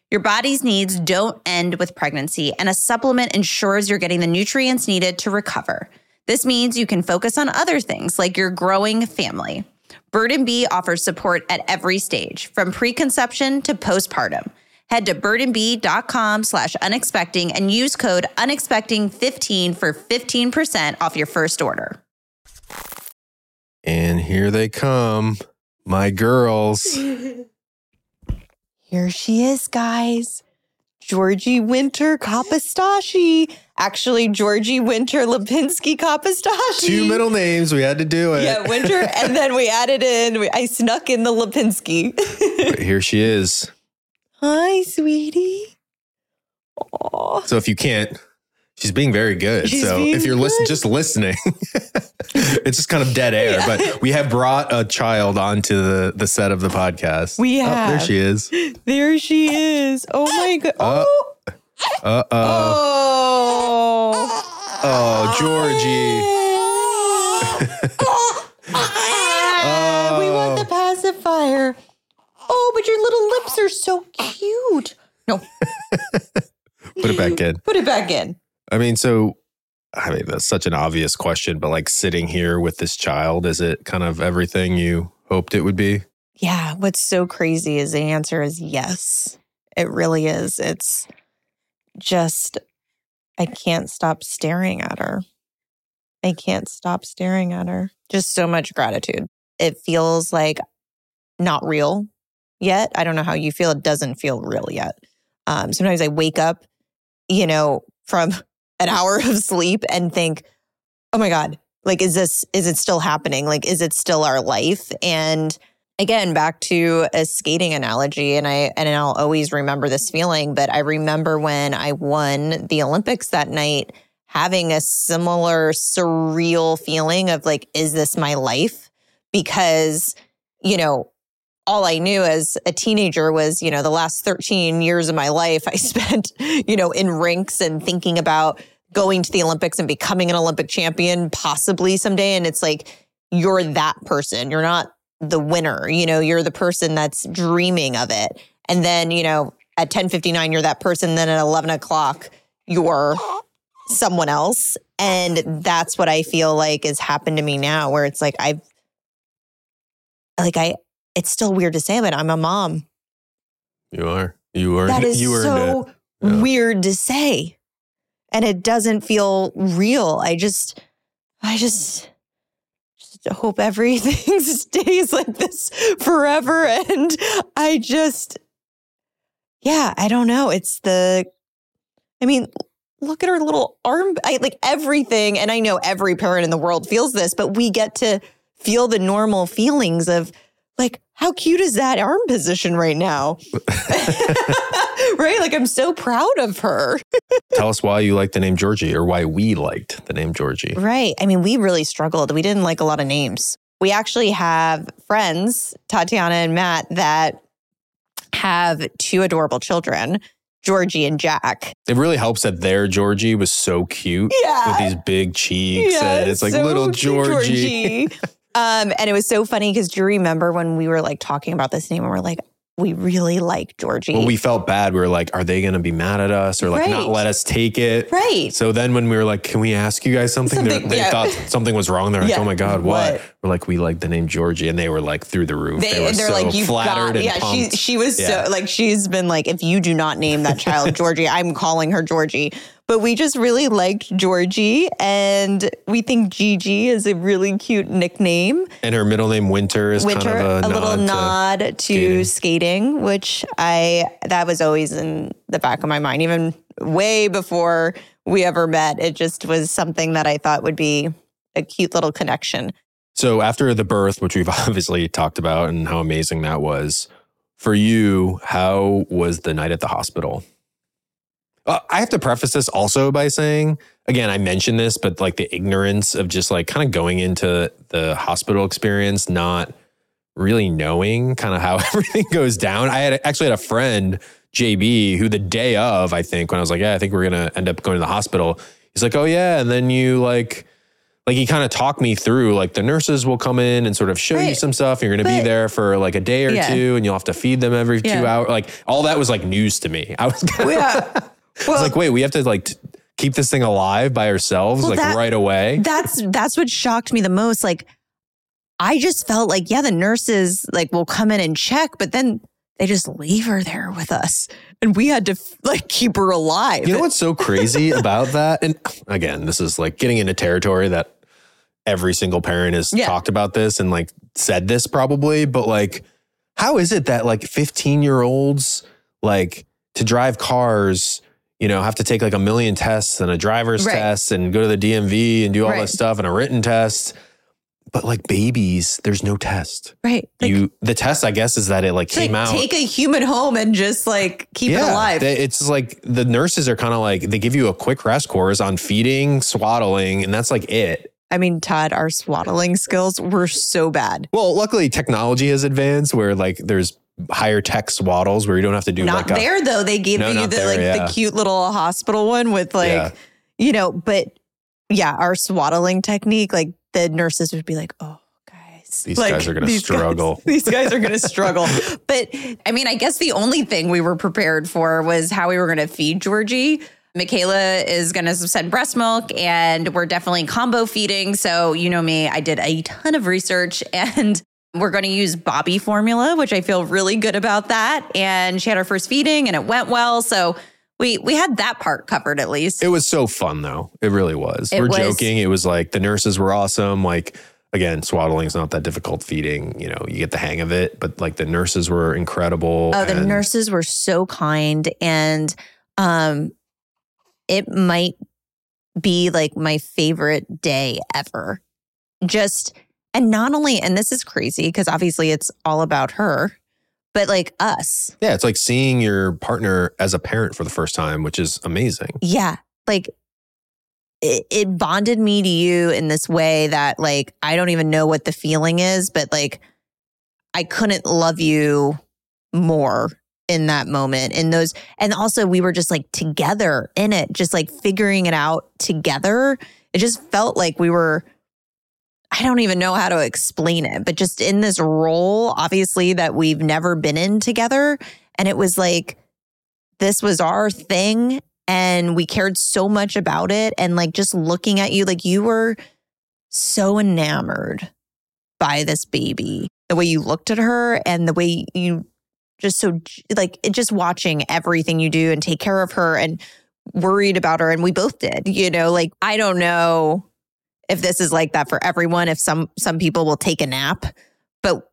Your body's needs don't end with pregnancy, and a supplement ensures you're getting the nutrients needed to recover. This means you can focus on other things like your growing family. Bird and Be offers support at every stage, from preconception to postpartum. Head to birdandbe.com slash unexpecting and use code unexpecting15 for 15% off your first order. And here they come, my girls. Here she is, guys. Georgie Winter Kapostasy. Actually, Georgie Winter Lipinski Kapostasy. Two middle names. We had to do it. Yeah, Winter. and then we added in, we, I snuck in the Lipinski. But here she is. Hi, sweetie. Aw. So if you can't, she's being very good. She's so if you're listen, just listening, it's just kind of dead air. Yeah. But we have brought a child onto the, the set of the podcast. We Oh, there she is. There she is. Oh my God. Uh, Oh. Uh oh. Oh. Oh, Georgie. Ah, we want the pacifier. Oh, but your little lips are so cute. No, Put it back in. put it back in. I mean, so I mean that's such an obvious question, but like sitting here with this child, is it kind of everything you hoped it would be? Yeah, what's so crazy is the answer is yes. It really is. It's just, I can't stop staring at her. I can't stop staring at her. Just so much gratitude. It feels like not real yet. I don't know how you feel. It doesn't feel real yet. Um, sometimes I wake up, you know, from an hour of sleep and think, oh my God, like, is this, is it still happening? Like, is it still our life? And again, back to a skating analogy, and I, and I'll always remember this feeling, but I remember when I won the Olympics that night, having a similar surreal feeling of like, is this my life? Because, you know, all I knew as a teenager was, you know, the last 13 years of my life I spent, you know, in rinks and thinking about going to the Olympics and becoming an Olympic champion possibly someday. And it's like, you're that person. You're not the winner. You know, you're the person that's dreaming of it. And then, you know, at 1059, you're that person. Then at 11 o'clock, you're someone else. And that's what I feel like has happened to me now, where it's like, I've, like, I, it's still weird to say, but I'm a mom. You are. You are. That is you earned so. Yeah. weird to say. And it doesn't feel real. I just, I just, just hope everything stays like this forever. And I just, yeah, I don't know. It's the, I mean, look at her little arm, I, like everything. And I know every parent in the world feels this, but we get to feel the normal feelings of like, how cute is that arm position right now? right? Like, I'm so proud of her. Tell us why you like the name Georgie, or why we liked the name Georgie. Right. I mean, we really struggled. We didn't like a lot of names. We actually have friends, Tatiana and Matt, that have two adorable children, Georgie and Jack. It really helps that their Georgie was so cute Yeah. with these big cheeks, and it's like so little cute, Georgie. um, and it was so funny because do you remember when we were like talking about this name and we're like, we really like Georgie. Well, we felt bad. We were like, are they going to be mad at us or like not let us take it? right. So then when we were like, can we ask you guys something? Something, they yeah. thought something was wrong. They're like, Yeah. oh my God, what? What? We're like, we like the name Georgie. And they were like through the roof. They, They, were they're so like, you flattered got, and yeah, she, she was Yeah. so, like, she's been like, if you do not name that child Georgie, I'm calling her Georgie. But we just really liked Georgie and we think Gigi is a really cute nickname. and her middle name Winter is Winter, kind of a, a, little nod. nod to skating. skating. which I, that was always in the back of my mind, even way before we ever met. It just was something that I thought would be a cute little connection. So after the birth, which we've obviously talked about and how amazing that was, for you, how was the night at the hospital? Uh, I have to preface this also by saying, again, I mentioned this, but like the ignorance of just like kind of going into the hospital experience, not really knowing kind of how everything goes down. I had actually had a friend, JB, who the day of, I think, when I was like, yeah, I think we're going to end up going to the hospital, he's like, oh, yeah. And then you like, like he kind of talked me through like the nurses will come in and sort of show you some stuff. You're going to be there for like a day or Yeah. two and you'll have to feed them every two hours. Like all that was like news to me. I was, kinda, Yeah. I was like, wait, we have to like t- keep this thing alive by ourselves, Well, like that- right away. that's that's what shocked me the most like i just felt like yeah the nurses like will come in and check but then they just leave her there with us and we had to like keep her alive You know what's so crazy about that? And again, this is like getting into territory that every single parent has Yeah. talked about this and like said this probably, but like, how is it that like 15 year olds like to drive cars, you know, have to take like a million tests and a driver's Right. test and go to the DMV and do all Right. this stuff and a written test. But like babies, there's no test. Right. Like, you the test, I guess, is that it like to, like, came out. take a human home and just like keep it alive. they- It's like the nurses are kind of like they give you a quick rest course on feeding, swaddling, and that's like it. I mean, Todd, our swaddling skills were so bad. Well, luckily technology has advanced where like there's higher tech swaddles where you don't have to do not like a there though. They gave No, you the there, like yeah. the cute little hospital one with like Yeah. you know, but yeah, our swaddling technique, like the nurses would be like, "Oh, guys, These like, guys are gonna these guys- struggle." these guys are gonna struggle." But I mean, I guess the only thing we were prepared for was how we were gonna feed Georgie. Michaela is going to send breast milk and we're definitely combo feeding. So, you know me, I did a ton of research and we're going to use Bobbie formula, which I feel really good about that. And she had her first feeding and it went well. So, we we had that part covered at least. It was so fun though. It really was. It We're was- joking. It was like the nurses were awesome. Like again, swaddling is not that difficult feeding. You know, you get the hang of it. But like the nurses were incredible. Oh, the and- nurses were so kind and um it might be like my favorite day ever. Just and not only and this is crazy because obviously it's all about her, but like us. Yeah, it's like seeing your partner as a parent for the first time, which is amazing. Yeah. Like it, it bonded me to you in this way that like I don't even know what the feeling is, but like I couldn't love you more in that moment. And those and also we were just like together in it, just like figuring it out together. It just felt like we were I don't even know how to explain it, but just in this role, obviously, that we've never been in together. And it was like, this was our thing. And we cared so much about it. And like just looking at you, like you were so enamored by this baby, the way you looked at her and the way you just so like just watching everything you do and take care of her and worried about her. And we both did, you know, like I don't know if this is like that for everyone if some some people will take a nap but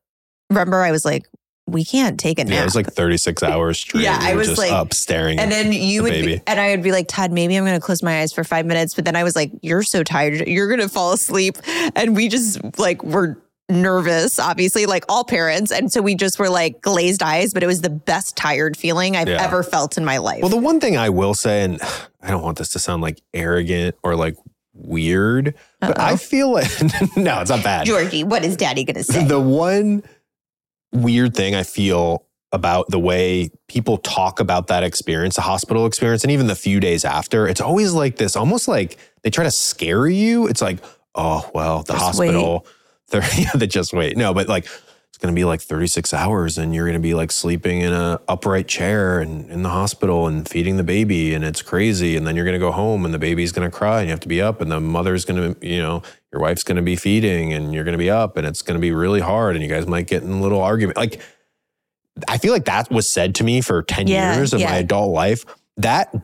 remember i was like we can't take a nap Yeah, it was like 36 hours straight. Yeah, I was just like- up staring. and then you the would be, and i would be like todd maybe i'm going to close my eyes for five minutes but then i was like you're so tired you're going to fall asleep and we just like were nervous obviously like all parents and so we just were like glazed eyes but it was the best tired feeling i've Yeah. ever felt in my life Well, the one thing I will say, and I don't want this to sound like arrogant or like weird, but I feel like no, it's not bad. georgie what is daddy going to say The one weird thing I feel about the way people talk about that experience, the hospital experience, and even the few days after, it's always like this, almost like they try to scare you. It's like, oh, well, the Just hospital, they're, yeah, they just wait. No, but like, it's going to be like 36 hours and you're going to be like sleeping in a upright chair and in the hospital and feeding the baby and it's crazy. And then you're going to go home and the baby's going to cry and you have to be up and the mother's going to you know your wife's going to be feeding and you're going to be up and it's going to be really hard and you guys might get in a little argument like I feel like that was said to me for 10 Yeah, years of yeah. my adult life. That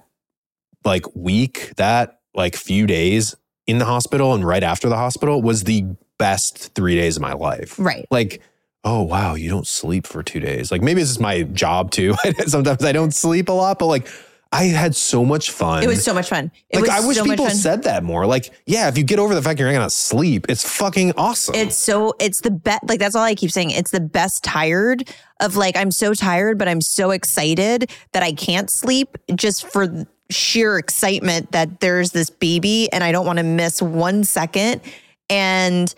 like week that like few days in the hospital and right after the hospital was the best 3 days of my life. Right. Like oh wow you don't sleep for two days. Like maybe this is my job too. Sometimes i don't sleep a lot but like i had so much fun. It was so much fun. It like i wish so people said that more. Like yeah if you get over the fact you're not gonna sleep it's fucking awesome. It's so it's the best like that's all I keep saying. It's the best tired of like I'm so tired, but I'm so excited that I can't sleep just for sheer excitement that there's this baby and I don't want to miss one second. And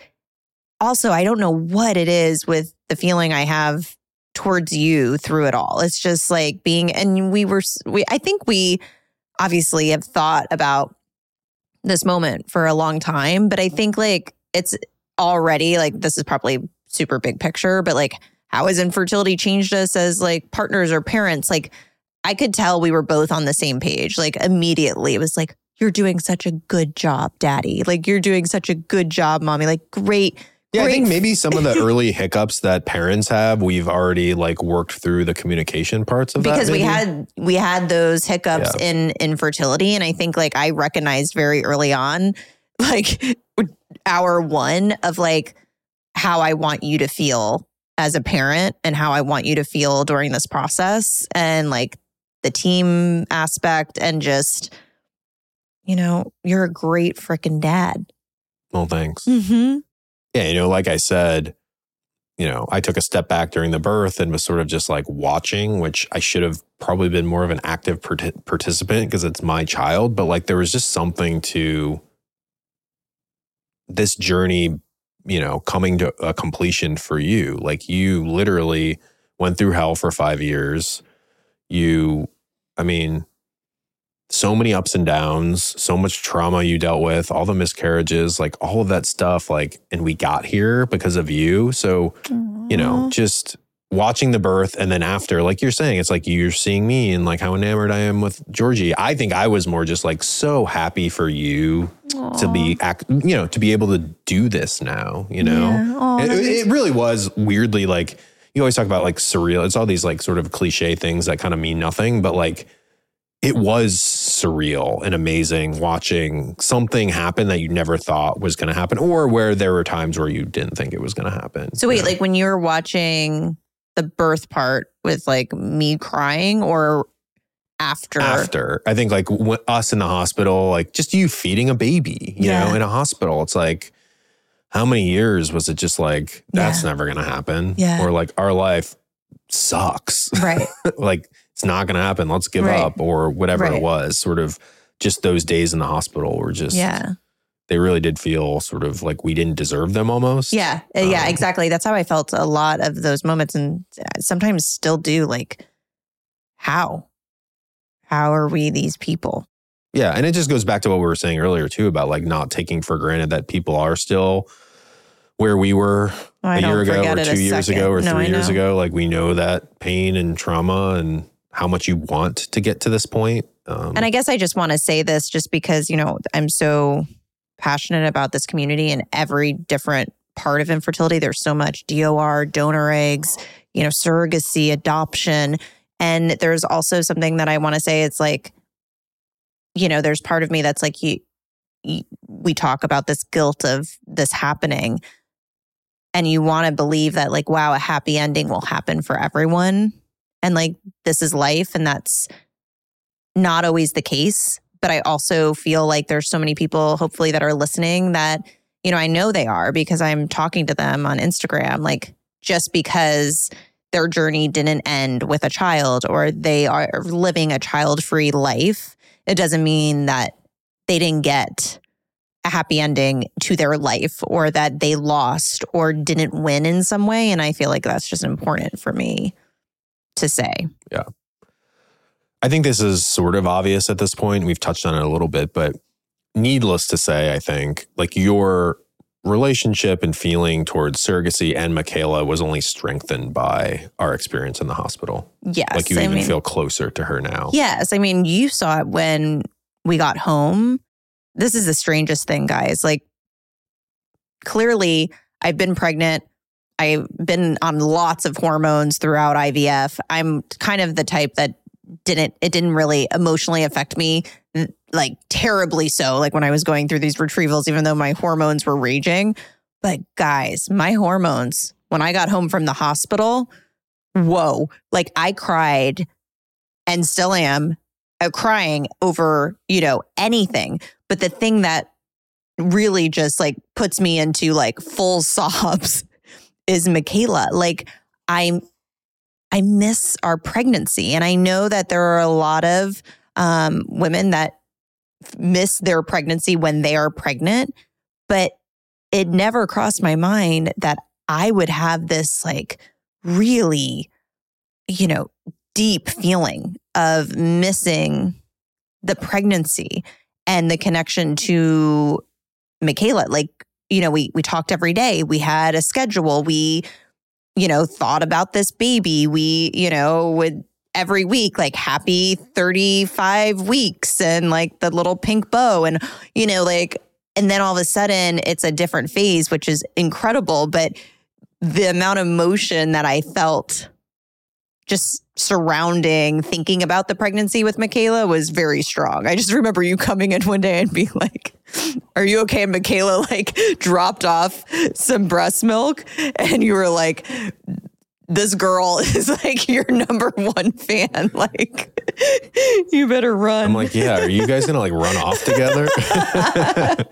also I don't know what it is with the feeling I have towards you through it all. It's just like being and we were we I think we obviously have thought about this moment for a long time, but I think like it's already like this is probably super big picture, but like how has infertility changed us as like partners or parents? Like I could tell we were both on the same page. Like immediately it was like, you're doing such a good job, daddy. Like you're doing such a good job, mommy. Like great. Yeah, I think maybe some of the early hiccups that parents have, we've already like worked through the communication parts of that. because we had we had those hiccups Yeah. in infertility and i think like i recognized very early on like hour one of like how i want you to feel as a parent and how i want you to feel during this process and like the team aspect and just, you know, you're a great freaking dad. Well, thanks. Mm-hmm. Yeah, you know, like I said, you know, I took a step back during the birth and was sort of just like watching, which I should have probably been more of an active part- participant because it's my child. But like there was just something to this journey, you know, coming to a completion for you. Like you literally went through hell for five years. You, I mean, so many ups and downs, so much trauma you dealt with, all the miscarriages, like all of that stuff. Like, and we got here because of you. So, you know, just watching the birth and then after, like you're saying, it's like you're seeing me and like how enamored I am with Georgie. I think I was more just like so happy for you to be, act, you know, to be able to do this now, you know? Yeah. Aw, it, it really was weirdly like, you always talk about like surreal. It's all these like sort of cliche things that kind of mean nothing, but like, it was surreal and amazing watching something happen that you never thought was going to happen or where there were times where you didn't think it was going to happen. So wait, you know? like when you were watching the birth part with like me crying or after? after i think like w- us in the hospital like just you feeding a baby you Yeah. know in a hospital it's like how many years was it just like that's Yeah. never going to happen Yeah. or like our life sucks Right. like it's not going to happen let's give Right. up or whatever Right. it was sort of just those days in the hospital were just yeah. they really did feel sort of like we didn't deserve them almost Yeah. Uh, Yeah, Um, exactly. That's how I felt a lot of those moments and sometimes still do. Like, how? How are we these people? Yeah, and it just goes back to what we were saying earlier too about like not taking for granted that people are still where we were Oh, a year ago or two years second. ago or No, three years ago. Like we know that pain and trauma and how much you want to get to this point. Um, And I guess I just want to say this just because, you know, I'm so passionate about this community and every different part of infertility. There's so much DOR, donor eggs, you know, surrogacy, adoption. And there's also something that I want to say it's like, you know, there's part of me that's like, you, you we talk about this guilt of this happening. And you want to believe that, like, wow, a happy ending will happen for everyone. And like, this is life. And that's, not always the case, but I also feel like there's so many people, hopefully, that are listening that, you know, I know they are because I'm talking to them on Instagram. Like, just because their journey didn't end with a child or they are living a child free life, it doesn't mean that they didn't get a happy ending to their life or that they lost or didn't win in some way. And I feel like that's just important for me to say. Yeah. I think this is sort of obvious at this point. We've touched on it a little bit, but needless to say, I think like your relationship and feeling towards surrogacy and Michaela was only strengthened by our experience in the hospital. Yes. Like you I even mean- feel closer to her now. Yes. I mean, you saw it when we got home. This is the strangest thing, guys. Like, clearly, I've been pregnant. I've been on lots of hormones throughout IVF. I'm kind of the type that didn't, it didn't really emotionally affect me, like terribly so, like when I was going through these retrievals, even though my hormones were raging. But guys, my hormones, when I got home from the hospital, whoa, like I cried and still am uh, crying over, you know, anything. But the thing that really just like puts me into like full sobs is Michaela. Like I I miss our pregnancy and I know that there are a lot of um women that miss their pregnancy when they are pregnant, but it never crossed my mind that I would have this like really you know deep feeling of missing the pregnancy and the connection to Michaela. Like, you know, we we talked every day. We had a schedule. We, you know, thought about this baby. We, you know, would every week like happy 35 weeks and like the little pink bow and you know like and then all of a sudden it's a different phase which is incredible but the amount of emotion that I felt just surrounding thinking about the pregnancy with Michaela was very strong. I just remember you coming in one day and being like, Are you okay? And Michaela like dropped off some breast milk and you were like, this girl is like your number one fan. Like, you better run. I'm like, yeah, are you guys gonna like run off together? a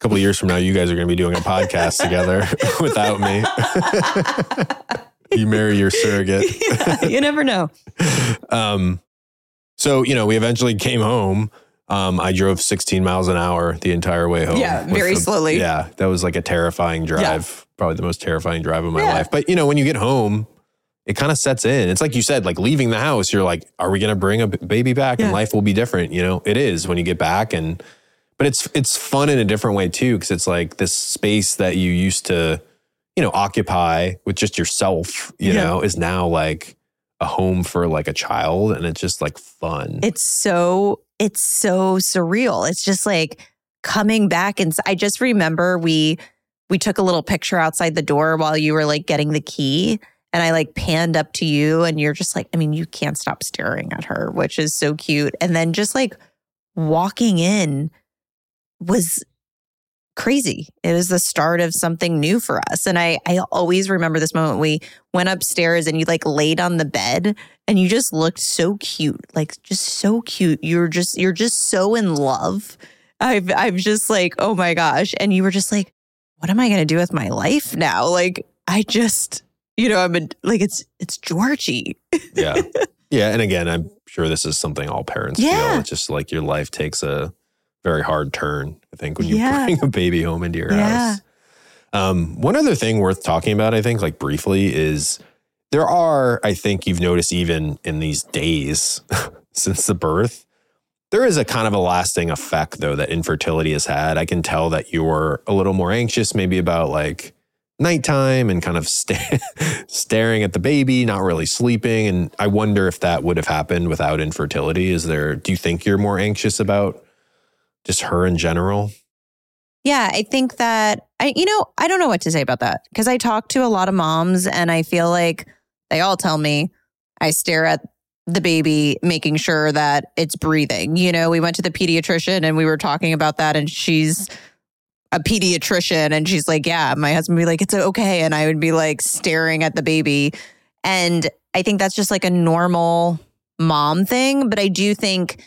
couple of years from now, you guys are gonna be doing a podcast together without me. you marry your surrogate. you never know. Um, so you know, we eventually came home. Um, I drove 16 miles an hour the entire way home. Yeah, very the- slowly. Yeah, that was like a terrifying drive. Yeah. Probably the most terrifying drive of my Yeah. life. But you know, when you get home, it kind of sets in. It's like you said, like leaving the house, you're like, are we going to bring a baby back and life will be different? You know, it is when you get back and but it's it's fun in a different way too because it's like this space that you used to, you know, occupy with just yourself, you Yeah. know, is now like a home for like a child and it's just like fun. It's so it's so surreal. It's just like coming back and I just remember we we took a little picture outside the door while you were like getting the key and I like panned up to you and you're just like I mean you can't stop staring at her, which is so cute. And then just like walking in was crazy. It was the start of something new for us. And I I always remember this moment we went upstairs and you like laid on the bed and you just looked so cute. Like just so cute. You're just you're just so in love. I've I'm just like, "Oh my gosh." And you were just like, "What am I going to do with my life now?" Like I just you know, I'm a, like it's it's Georgie. yeah. Yeah. And again, I'm sure this is something all parents Yeah. feel. It's just like your life takes a very hard turn, I think, when you Yeah. bring a baby home into your Yeah. house. Um, one other thing worth talking about, I think, like briefly, is there are, I think you've noticed even in these days since the birth, there is a kind of a lasting effect though that infertility has had. I can tell that you're a little more anxious, maybe about like nighttime and kind of sta- staring at the baby, not really sleeping. And I wonder if that would have happened without infertility. Is there, do you think you're more anxious about just her in general? Yeah, I think that I you know, I don't know what to say about that because I talk to a lot of moms and I feel like they all tell me I stare at the baby making sure that it's breathing. You know, we went to the pediatrician and we were talking about that and she's a pediatrician and she's like, "Yeah, my husband would be like, "It's okay." And I would be like staring at the baby. And I think that's just like a normal mom thing, but I do think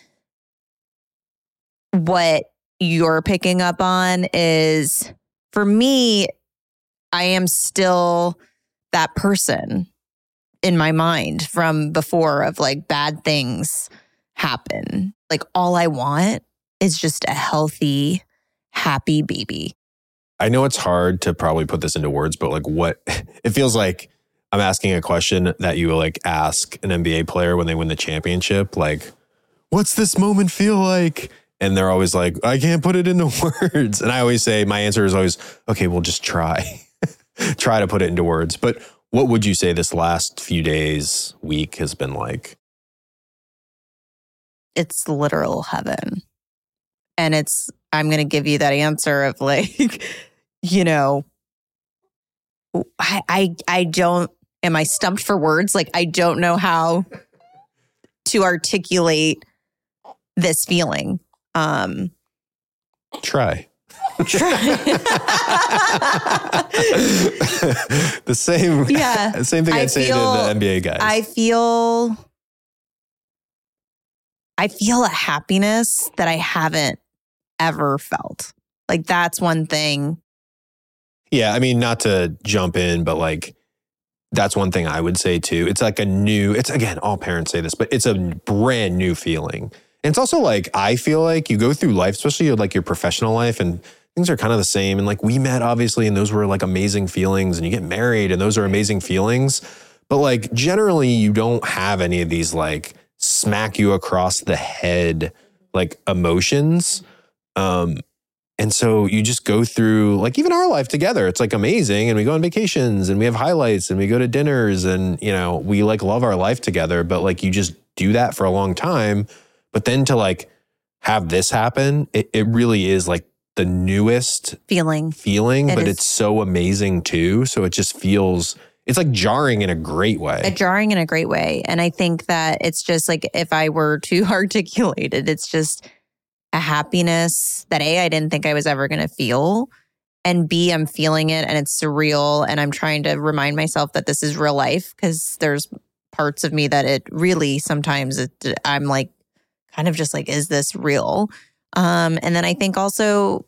what you're picking up on is for me, I am still that person in my mind from before of like bad things happen. Like all I want is just a healthy, happy baby. I know it's hard to probably put this into words, but like what it feels like I'm asking a question that you like ask an NBA player when they win the championship, like, what's this moment feel like? And they're always like, I can't put it into words. And I always say, my answer is always, okay, we'll just try. try to put it into words. But what would you say this last few days, week has been like? It's literal heaven. And it's, I'm going to give you that answer of like, you know, I, I, I don't, am I stumped for words? Like, I don't know how to articulate this feeling. Um, Try. try. the same, Yeah. same thing I I'd say to the NBA guys. I feel I feel a happiness that I haven't ever felt. Like that's one thing. Yeah, I mean, not to jump in, but like that's one thing I would say too. It's like a new, it's again, all parents say this, but it's a brand new feeling. And it's also like, I feel like you go through life, especially like your professional life, and things are kind of the same. And like we met, obviously, and those were like amazing feelings, and you get married, and those are amazing feelings. But like generally, you don't have any of these like smack you across the head like emotions. Um, and so you just go through like even our life together. It's like amazing. And we go on vacations and we have highlights and we go to dinners and, you know, we like love our life together. But like you just do that for a long time. But then to like have this happen, it, it really is like the newest Feeling. feeling, It but is. it's so amazing too. So it just feels, it's like jarring in a great way. A jarring in a great way. And I think that it's just like if I were to articulate it, it's just a happiness that A, I didn't think I was ever gonna feel. and B, I'm feeling it and it's surreal. And I'm trying to remind myself that this is real life because there's parts of me that it really sometimes it, I'm like, kind of just like, is this real? Um, and then I think also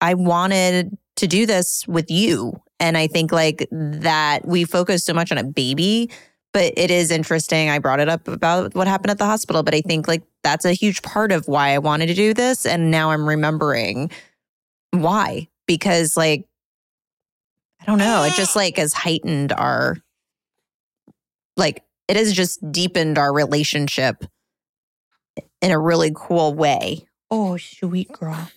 I wanted to do this with you. And I think like that we focus so much on a baby, but it is interesting. I brought it up about what happened at the hospital, but I think like that's a huge part of why I wanted to do this. And now I'm remembering why, because like, I don't know, it just like has heightened our, like, it has just deepened our relationship in a really cool way. Oh, sweet girl.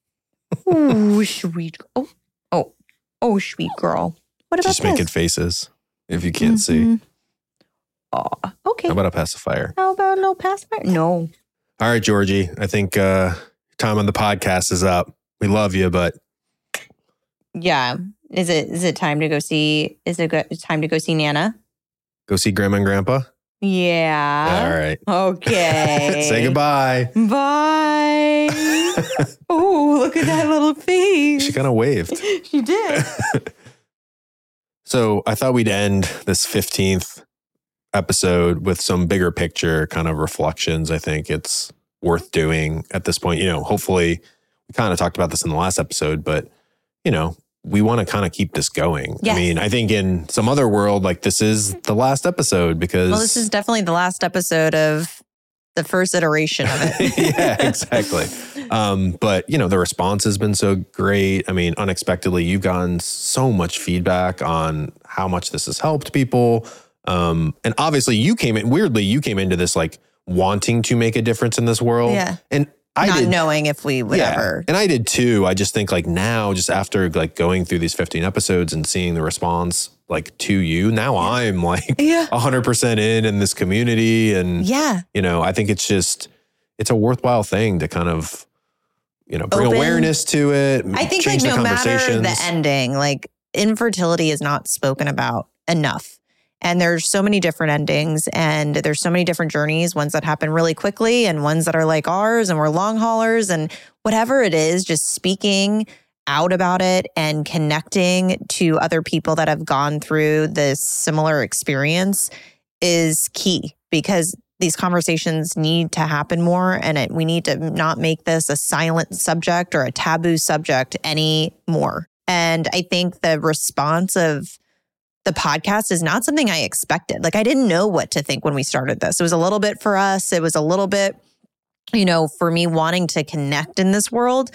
oh, sweet. Oh, oh, oh, sweet girl. What about Just making faces if you can't see. Mhm. Oh, okay. How about a pacifier? How about a little pacifier? No. All right, Georgie. I think uh, time on the podcast is up. We love you, but Yeah. Is it is it time to go see? Is it go, time to go see Nana? go see Grandma and Grandpa. Yeah. All right. Okay. Say goodbye. Bye. oh, look at that little face. She kind of waved. she did. So I thought we'd end this 15th episode with some bigger picture kind of reflections. I think it's worth doing at this point. You know, hopefully, we kind of talked about this in the last episode, but, you know, we want to kind of keep this going. Yes. I mean, I think in some other world, like this is the last episode because. Well, this is definitely the last episode of the first iteration of it. yeah, exactly. Um, but you know, the response has been so great. I mean, unexpectedly, you've gotten so much feedback on how much this has helped people. Um, and obviously, you came in weirdly. You came into this like wanting to make a difference in this world. Yeah. and I Not did. knowing if we would ever. And I did too. I just think like now, just after like going through these 15 episodes and seeing the response like to you, now I'm like Yeah. 100% in in this community. And, Yeah. you know, I think it's just, it's a worthwhile thing to kind of, you know, bring Open. awareness to it. I think like no matter the ending, like infertility is not spoken about enough. And there's so many different endings and there's so many different journeys, ones that happen really quickly and ones that are like ours and we're long haulers and whatever it is, just speaking out about it and connecting to other people that have gone through this similar experience is key because these conversations need to happen more and it, we need to not make this a silent subject or a taboo subject anymore. And I think the response of the podcast is not something I expected. Like I didn't know what to think when we started this. It was a little bit for us, it was a little bit you know, for me wanting to connect in this world.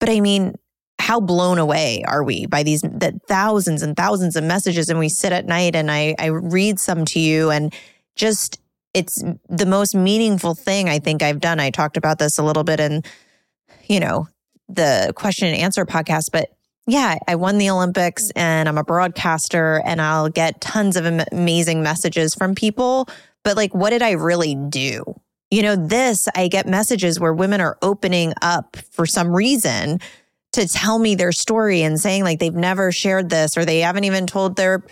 But I mean, how blown away are we by these the thousands and thousands of messages and we sit at night and I I read some to you and just it's the most meaningful thing I think I've done. I talked about this a little bit in you know, the question and answer podcast, but yeah, I won the Olympics mm. and I'm a broadcaster and I'll get tons of amazing messages from people, but like what did I really do? You know, this I get messages where women are opening up for some reason to tell me their story and saying like they've never shared this or they haven't even told their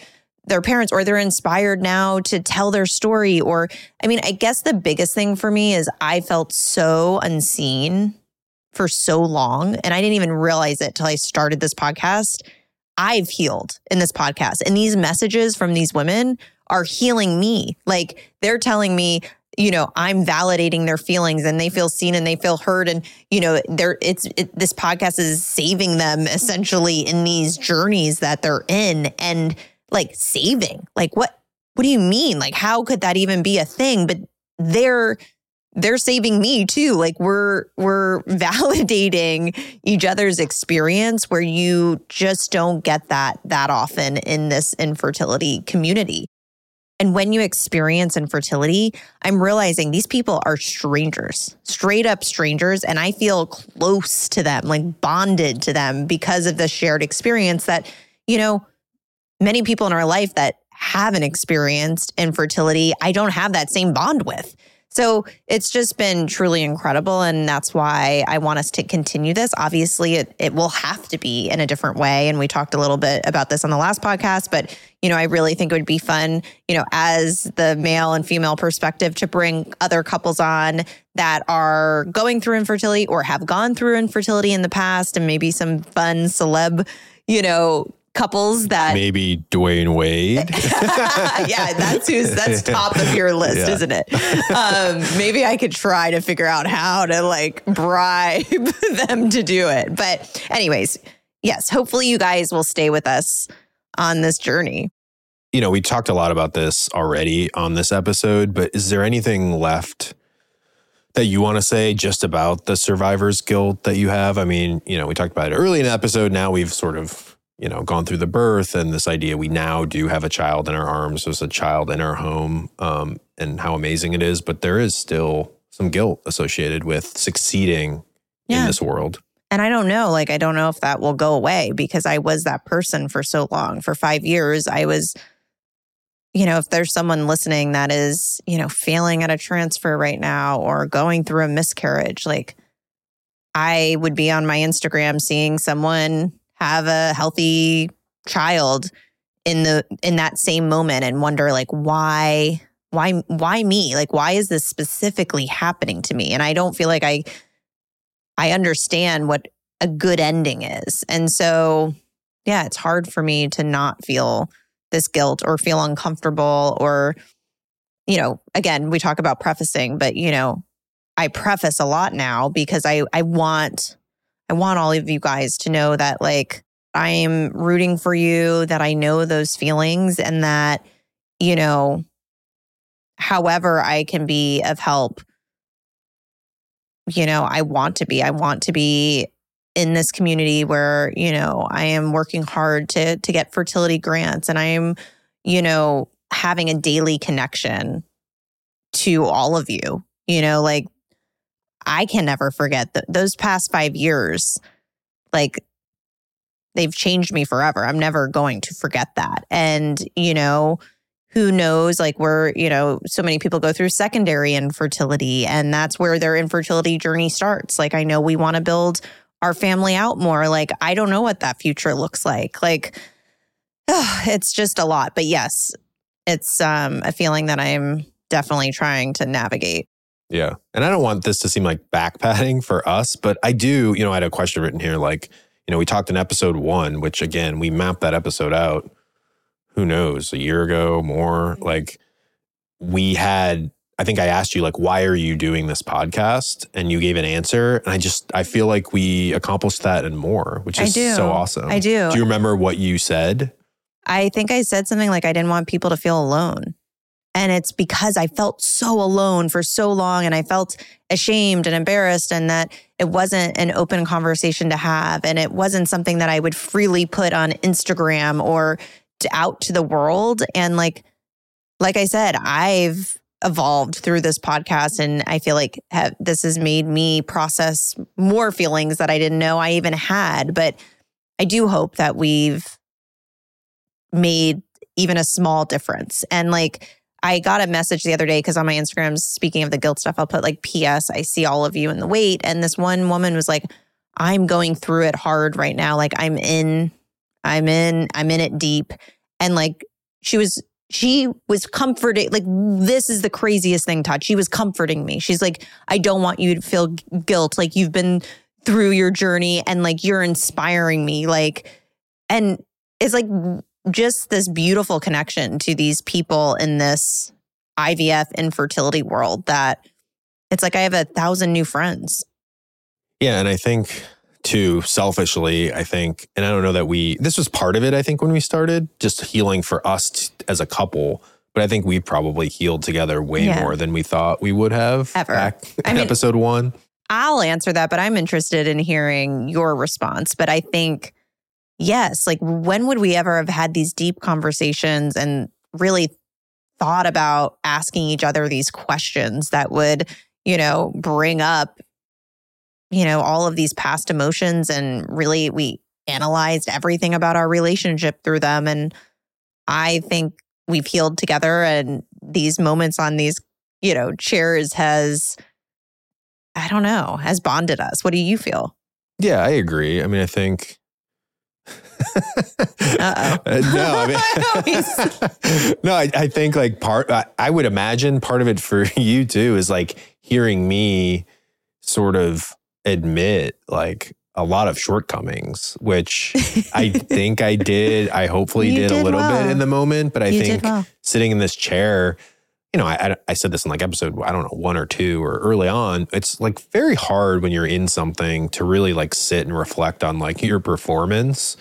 their parents or they're inspired now to tell their story or I mean I guess the biggest thing for me is I felt so unseen for so long and I didn't even realize it till I started this podcast. I've healed in this podcast and these messages from these women are healing me. Like they're telling me you know i'm validating their feelings and they feel seen and they feel heard and you know they're it's it, this podcast is saving them essentially in these journeys that they're in and like saving like what what do you mean like how could that even be a thing but they're they're saving me too like we're we're validating each other's experience where you just don't get that that often in this infertility community and when you experience infertility, I'm realizing these people are strangers, straight up strangers. And I feel close to them, like bonded to them because of the shared experience that, you know, many people in our life that haven't experienced infertility, I don't have that same bond with. So it's just been truly incredible. And that's why I want us to continue this. Obviously, it, it will have to be in a different way. And we talked a little bit about this on the last podcast, but you know, I really think it would be fun, you know, as the male and female perspective to bring other couples on that are going through infertility or have gone through infertility in the past and maybe some fun celeb, you know, couples that maybe Dwyane Wade. yeah, that's who's that's top of your list, yeah. isn't it? Um, maybe I could try to figure out how to like bribe them to do it. But anyways, yes, hopefully you guys will stay with us on this journey. You know, we talked a lot about this already on this episode, but is there anything left that you want to say just about the survivor's guilt that you have? I mean, you know, we talked about it early in the episode. Now we've sort of you know, gone through the birth and this idea we now do have a child in our arms, there's a child in our home, um, and how amazing it is. But there is still some guilt associated with succeeding yeah. in this world. And I don't know, like, I don't know if that will go away because I was that person for so long. For five years, I was, you know, if there's someone listening that is, you know, failing at a transfer right now or going through a miscarriage, like, I would be on my Instagram seeing someone have a healthy child in the in that same moment and wonder like why why why me? Like why is this specifically happening to me? And i don't feel like i i understand what a good ending is. And so yeah it's hard for me to not feel this guilt or feel uncomfortable or you know again we talk about prefacing but you know i preface a lot now because i i want I want all of you guys to know that, like, I'm rooting for you, that I know those feelings, and that, you know, however I can be of help, you know, I want to be. I want to be in this community where, you know, I am working hard to to get fertility grants and I am, you know, having a daily connection to all of you. You know, like I can never forget that those past five years, like they've changed me forever. I'm never going to forget that. And, you know, who knows, like we're, you know, so many people go through secondary infertility and that's where their infertility journey starts. Like, I know we want to build our family out more. Like, I don't know what that future looks like. Like, it's just a lot. But yes, it's um, a feeling that I'm definitely trying to navigate. Yeah. And I don't want this to seem like backpatting for us, but I do, you know, I had a question written here like, you know, we talked in episode one, which again, we mapped that episode out, who knows, a year ago, more. Like, we had, I think I asked you, like, why are you doing this podcast? And you gave an answer. And I just, I feel like we accomplished that and more, which is so awesome. I do. Do you remember what you said? I think I said something like, I didn't want people to feel alone. And it's because I felt so alone for so long and I felt ashamed and embarrassed, and that it wasn't an open conversation to have. And it wasn't something that I would freely put on Instagram or out to the world. And like, like I said, I've evolved through this podcast and I feel like have, this has made me process more feelings that I didn't know I even had. But I do hope that we've made even a small difference. And like, I got a message the other day because on my Instagram, speaking of the guilt stuff, I'll put like, P.S. I see all of you in the wait. And this one woman was like, I'm going through it hard right now. Like, I'm in, I'm in, I'm in it deep. And like, she was, she was comforting. Like, this is the craziest thing, Todd. She was comforting me. She's like, I don't want you to feel guilt. Like, you've been through your journey and like, you're inspiring me. Like, and it's like, just this beautiful connection to these people in this IVF infertility world that it's like I have a thousand new friends. Yeah. And I think too, selfishly, I think, and I don't know that we, this was part of it, I think, when we started, just healing for us t- as a couple. But I think we probably healed together way yeah. more than we thought we would have ever. Back I mean, episode one. I'll answer that, but I'm interested in hearing your response. But I think yes, like when would we ever have had these deep conversations and really thought about asking each other these questions that would, you know, bring up, you know, all of these past emotions and really we analyzed everything about our relationship through them. And I think we've healed together and these moments on these you know, chairs has, I don't know, has bonded us. What do you feel? Yeah, I agree. I mean, I think. Uh-oh. Uh, no, I mean, no, I, I think like part, I, I would imagine part of it for you too is like hearing me sort of admit like a lot of shortcomings, which I think I did. I hopefully You did, a little well. bit in the moment, but I You think well. sitting in this chair, you know, I, I, said this in like episode, I don't know, one or two or early on. It's like very hard when you're in something to really like sit and reflect on like your performance.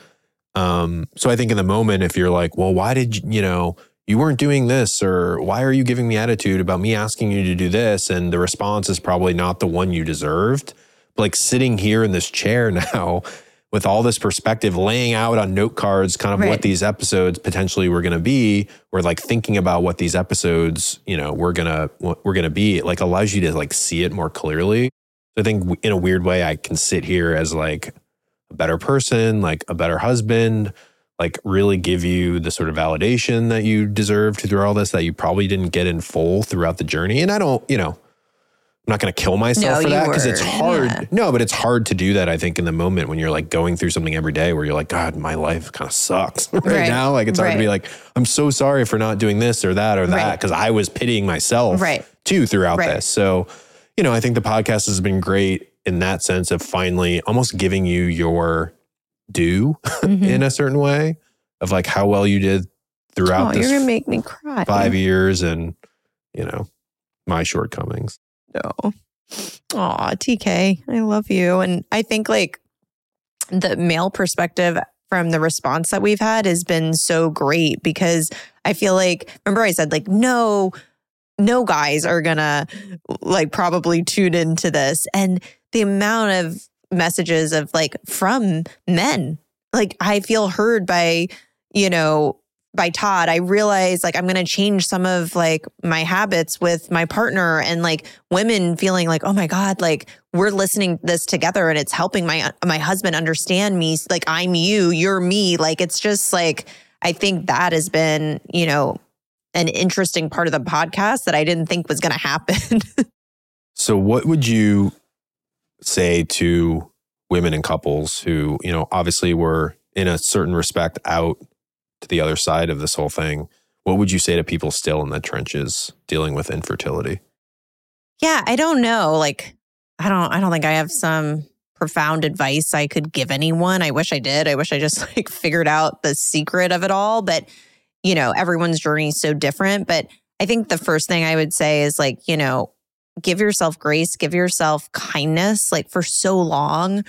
Um, so I think in the moment, if you're like, well, why did you, you know, you weren't doing this or why are you giving me attitude about me asking you to do this? And the response is probably not the one you deserved. But like sitting here in this chair now with all this perspective, laying out on note cards kind of what these episodes potentially were going to be, or like thinking about what these episodes, you know, we're gonna we're gonna be. It like allows you to like see it more clearly. So I think in a weird way, I can sit here as like a better person, like a better husband, like really give you the sort of validation that you deserved through all this that you probably didn't get in full throughout the journey. And I don't, you know, I'm not going to kill myself No, for that because it's hard. Yeah. No, but it's hard to do that. I think in the moment when you're like going through something every day where you're like, God, my life kind of sucks right, Right. now. Like it's hard to be like, I'm so sorry for not doing this or that or that Right. because I was pitying myself Right. too throughout Right. this. So, you know, I think the podcast has been great in that sense of finally almost giving you your due Mhm. in a certain way of like how well you did throughout Oh, you're gonna make me cry. five years and, you know, my shortcomings. No. Aw, TK, I love you. And I think like the male perspective from the response that we've had has been so great because I feel like, remember I said like, no, no guys are gonna like probably tune into this. And the amount of messages of like from men, like I feel heard by, you know, by Todd, I realized like I'm going to change some of like my habits with my partner and like women feeling like, oh my God, like we're listening to this together and it's helping my my husband understand me. Like I'm you, you're me. Like it's just like I think that has been, you know, an interesting part of the podcast that I didn't think was going to happen. So, what would you say to women and couples who, you know, obviously were in a certain respect out to the other side of this whole thing? What would you say to people still in the trenches dealing with infertility? yeah, I don't know. Like I don't I don't think I have some profound advice I could give anyone. I wish I did. I wish I just like figured out the secret of it all, but you know, everyone's journey is so different, but I think the first thing I would say is like, you know, give yourself grace, give yourself kindness. Like for so long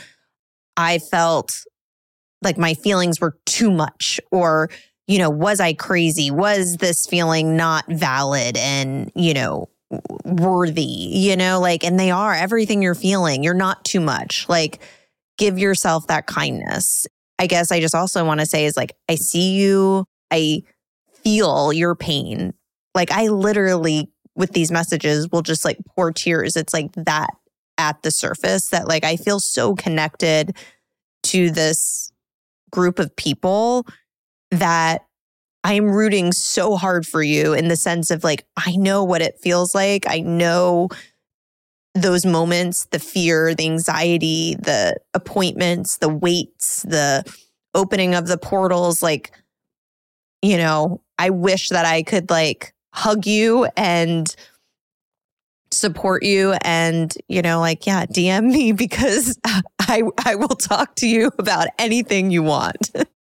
I felt like my feelings were too much or you know, was I crazy? Was this feeling not valid and, you know, worthy, you know, like, and they are everything you're feeling. You're not too much. Like, give yourself that kindness. I guess I just also want to say is like, I see you, I feel your pain. Like, I literally, with these messages, will just like pour tears. It's like that at the surface that, like, I feel so connected to this group of people that I'm rooting so hard for you in the sense of like, I know what it feels like. I know those moments, the fear, the anxiety, the appointments, the waits, the opening of the portals. Like, you know, I wish that I could like hug you and support you and you know like yeah dm me because i i will talk to you about anything you want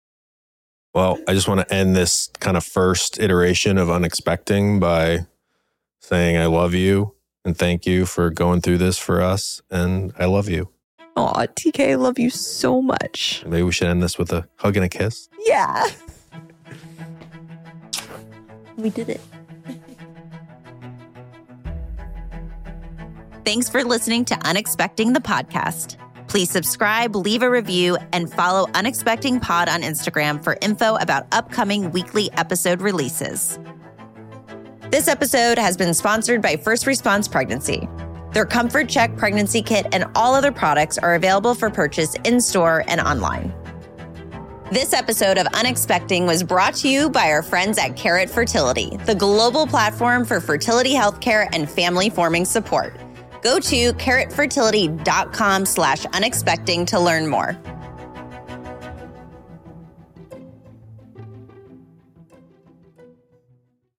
Well, I just want to end this kind of first iteration of Unexpecting by saying I love you and thank you for going through this for us. And I love you. Oh, TK, I love you so much. Maybe we should end this with a hug and a kiss. Yeah. We did it. Thanks for listening to Unexpecting the podcast. Please subscribe, leave a review, and follow Unexpecting Pod on Instagram for info about upcoming weekly episode releases. This episode has been sponsored by First Response Pregnancy. Their Comfort Check pregnancy kit and all other products are available for purchase in store and online. This episode of Unexpecting was brought to you by our friends at Carrot Fertility, the global platform for fertility healthcare and family forming support. Go to carrotfertility.com slash unexpecting to learn more.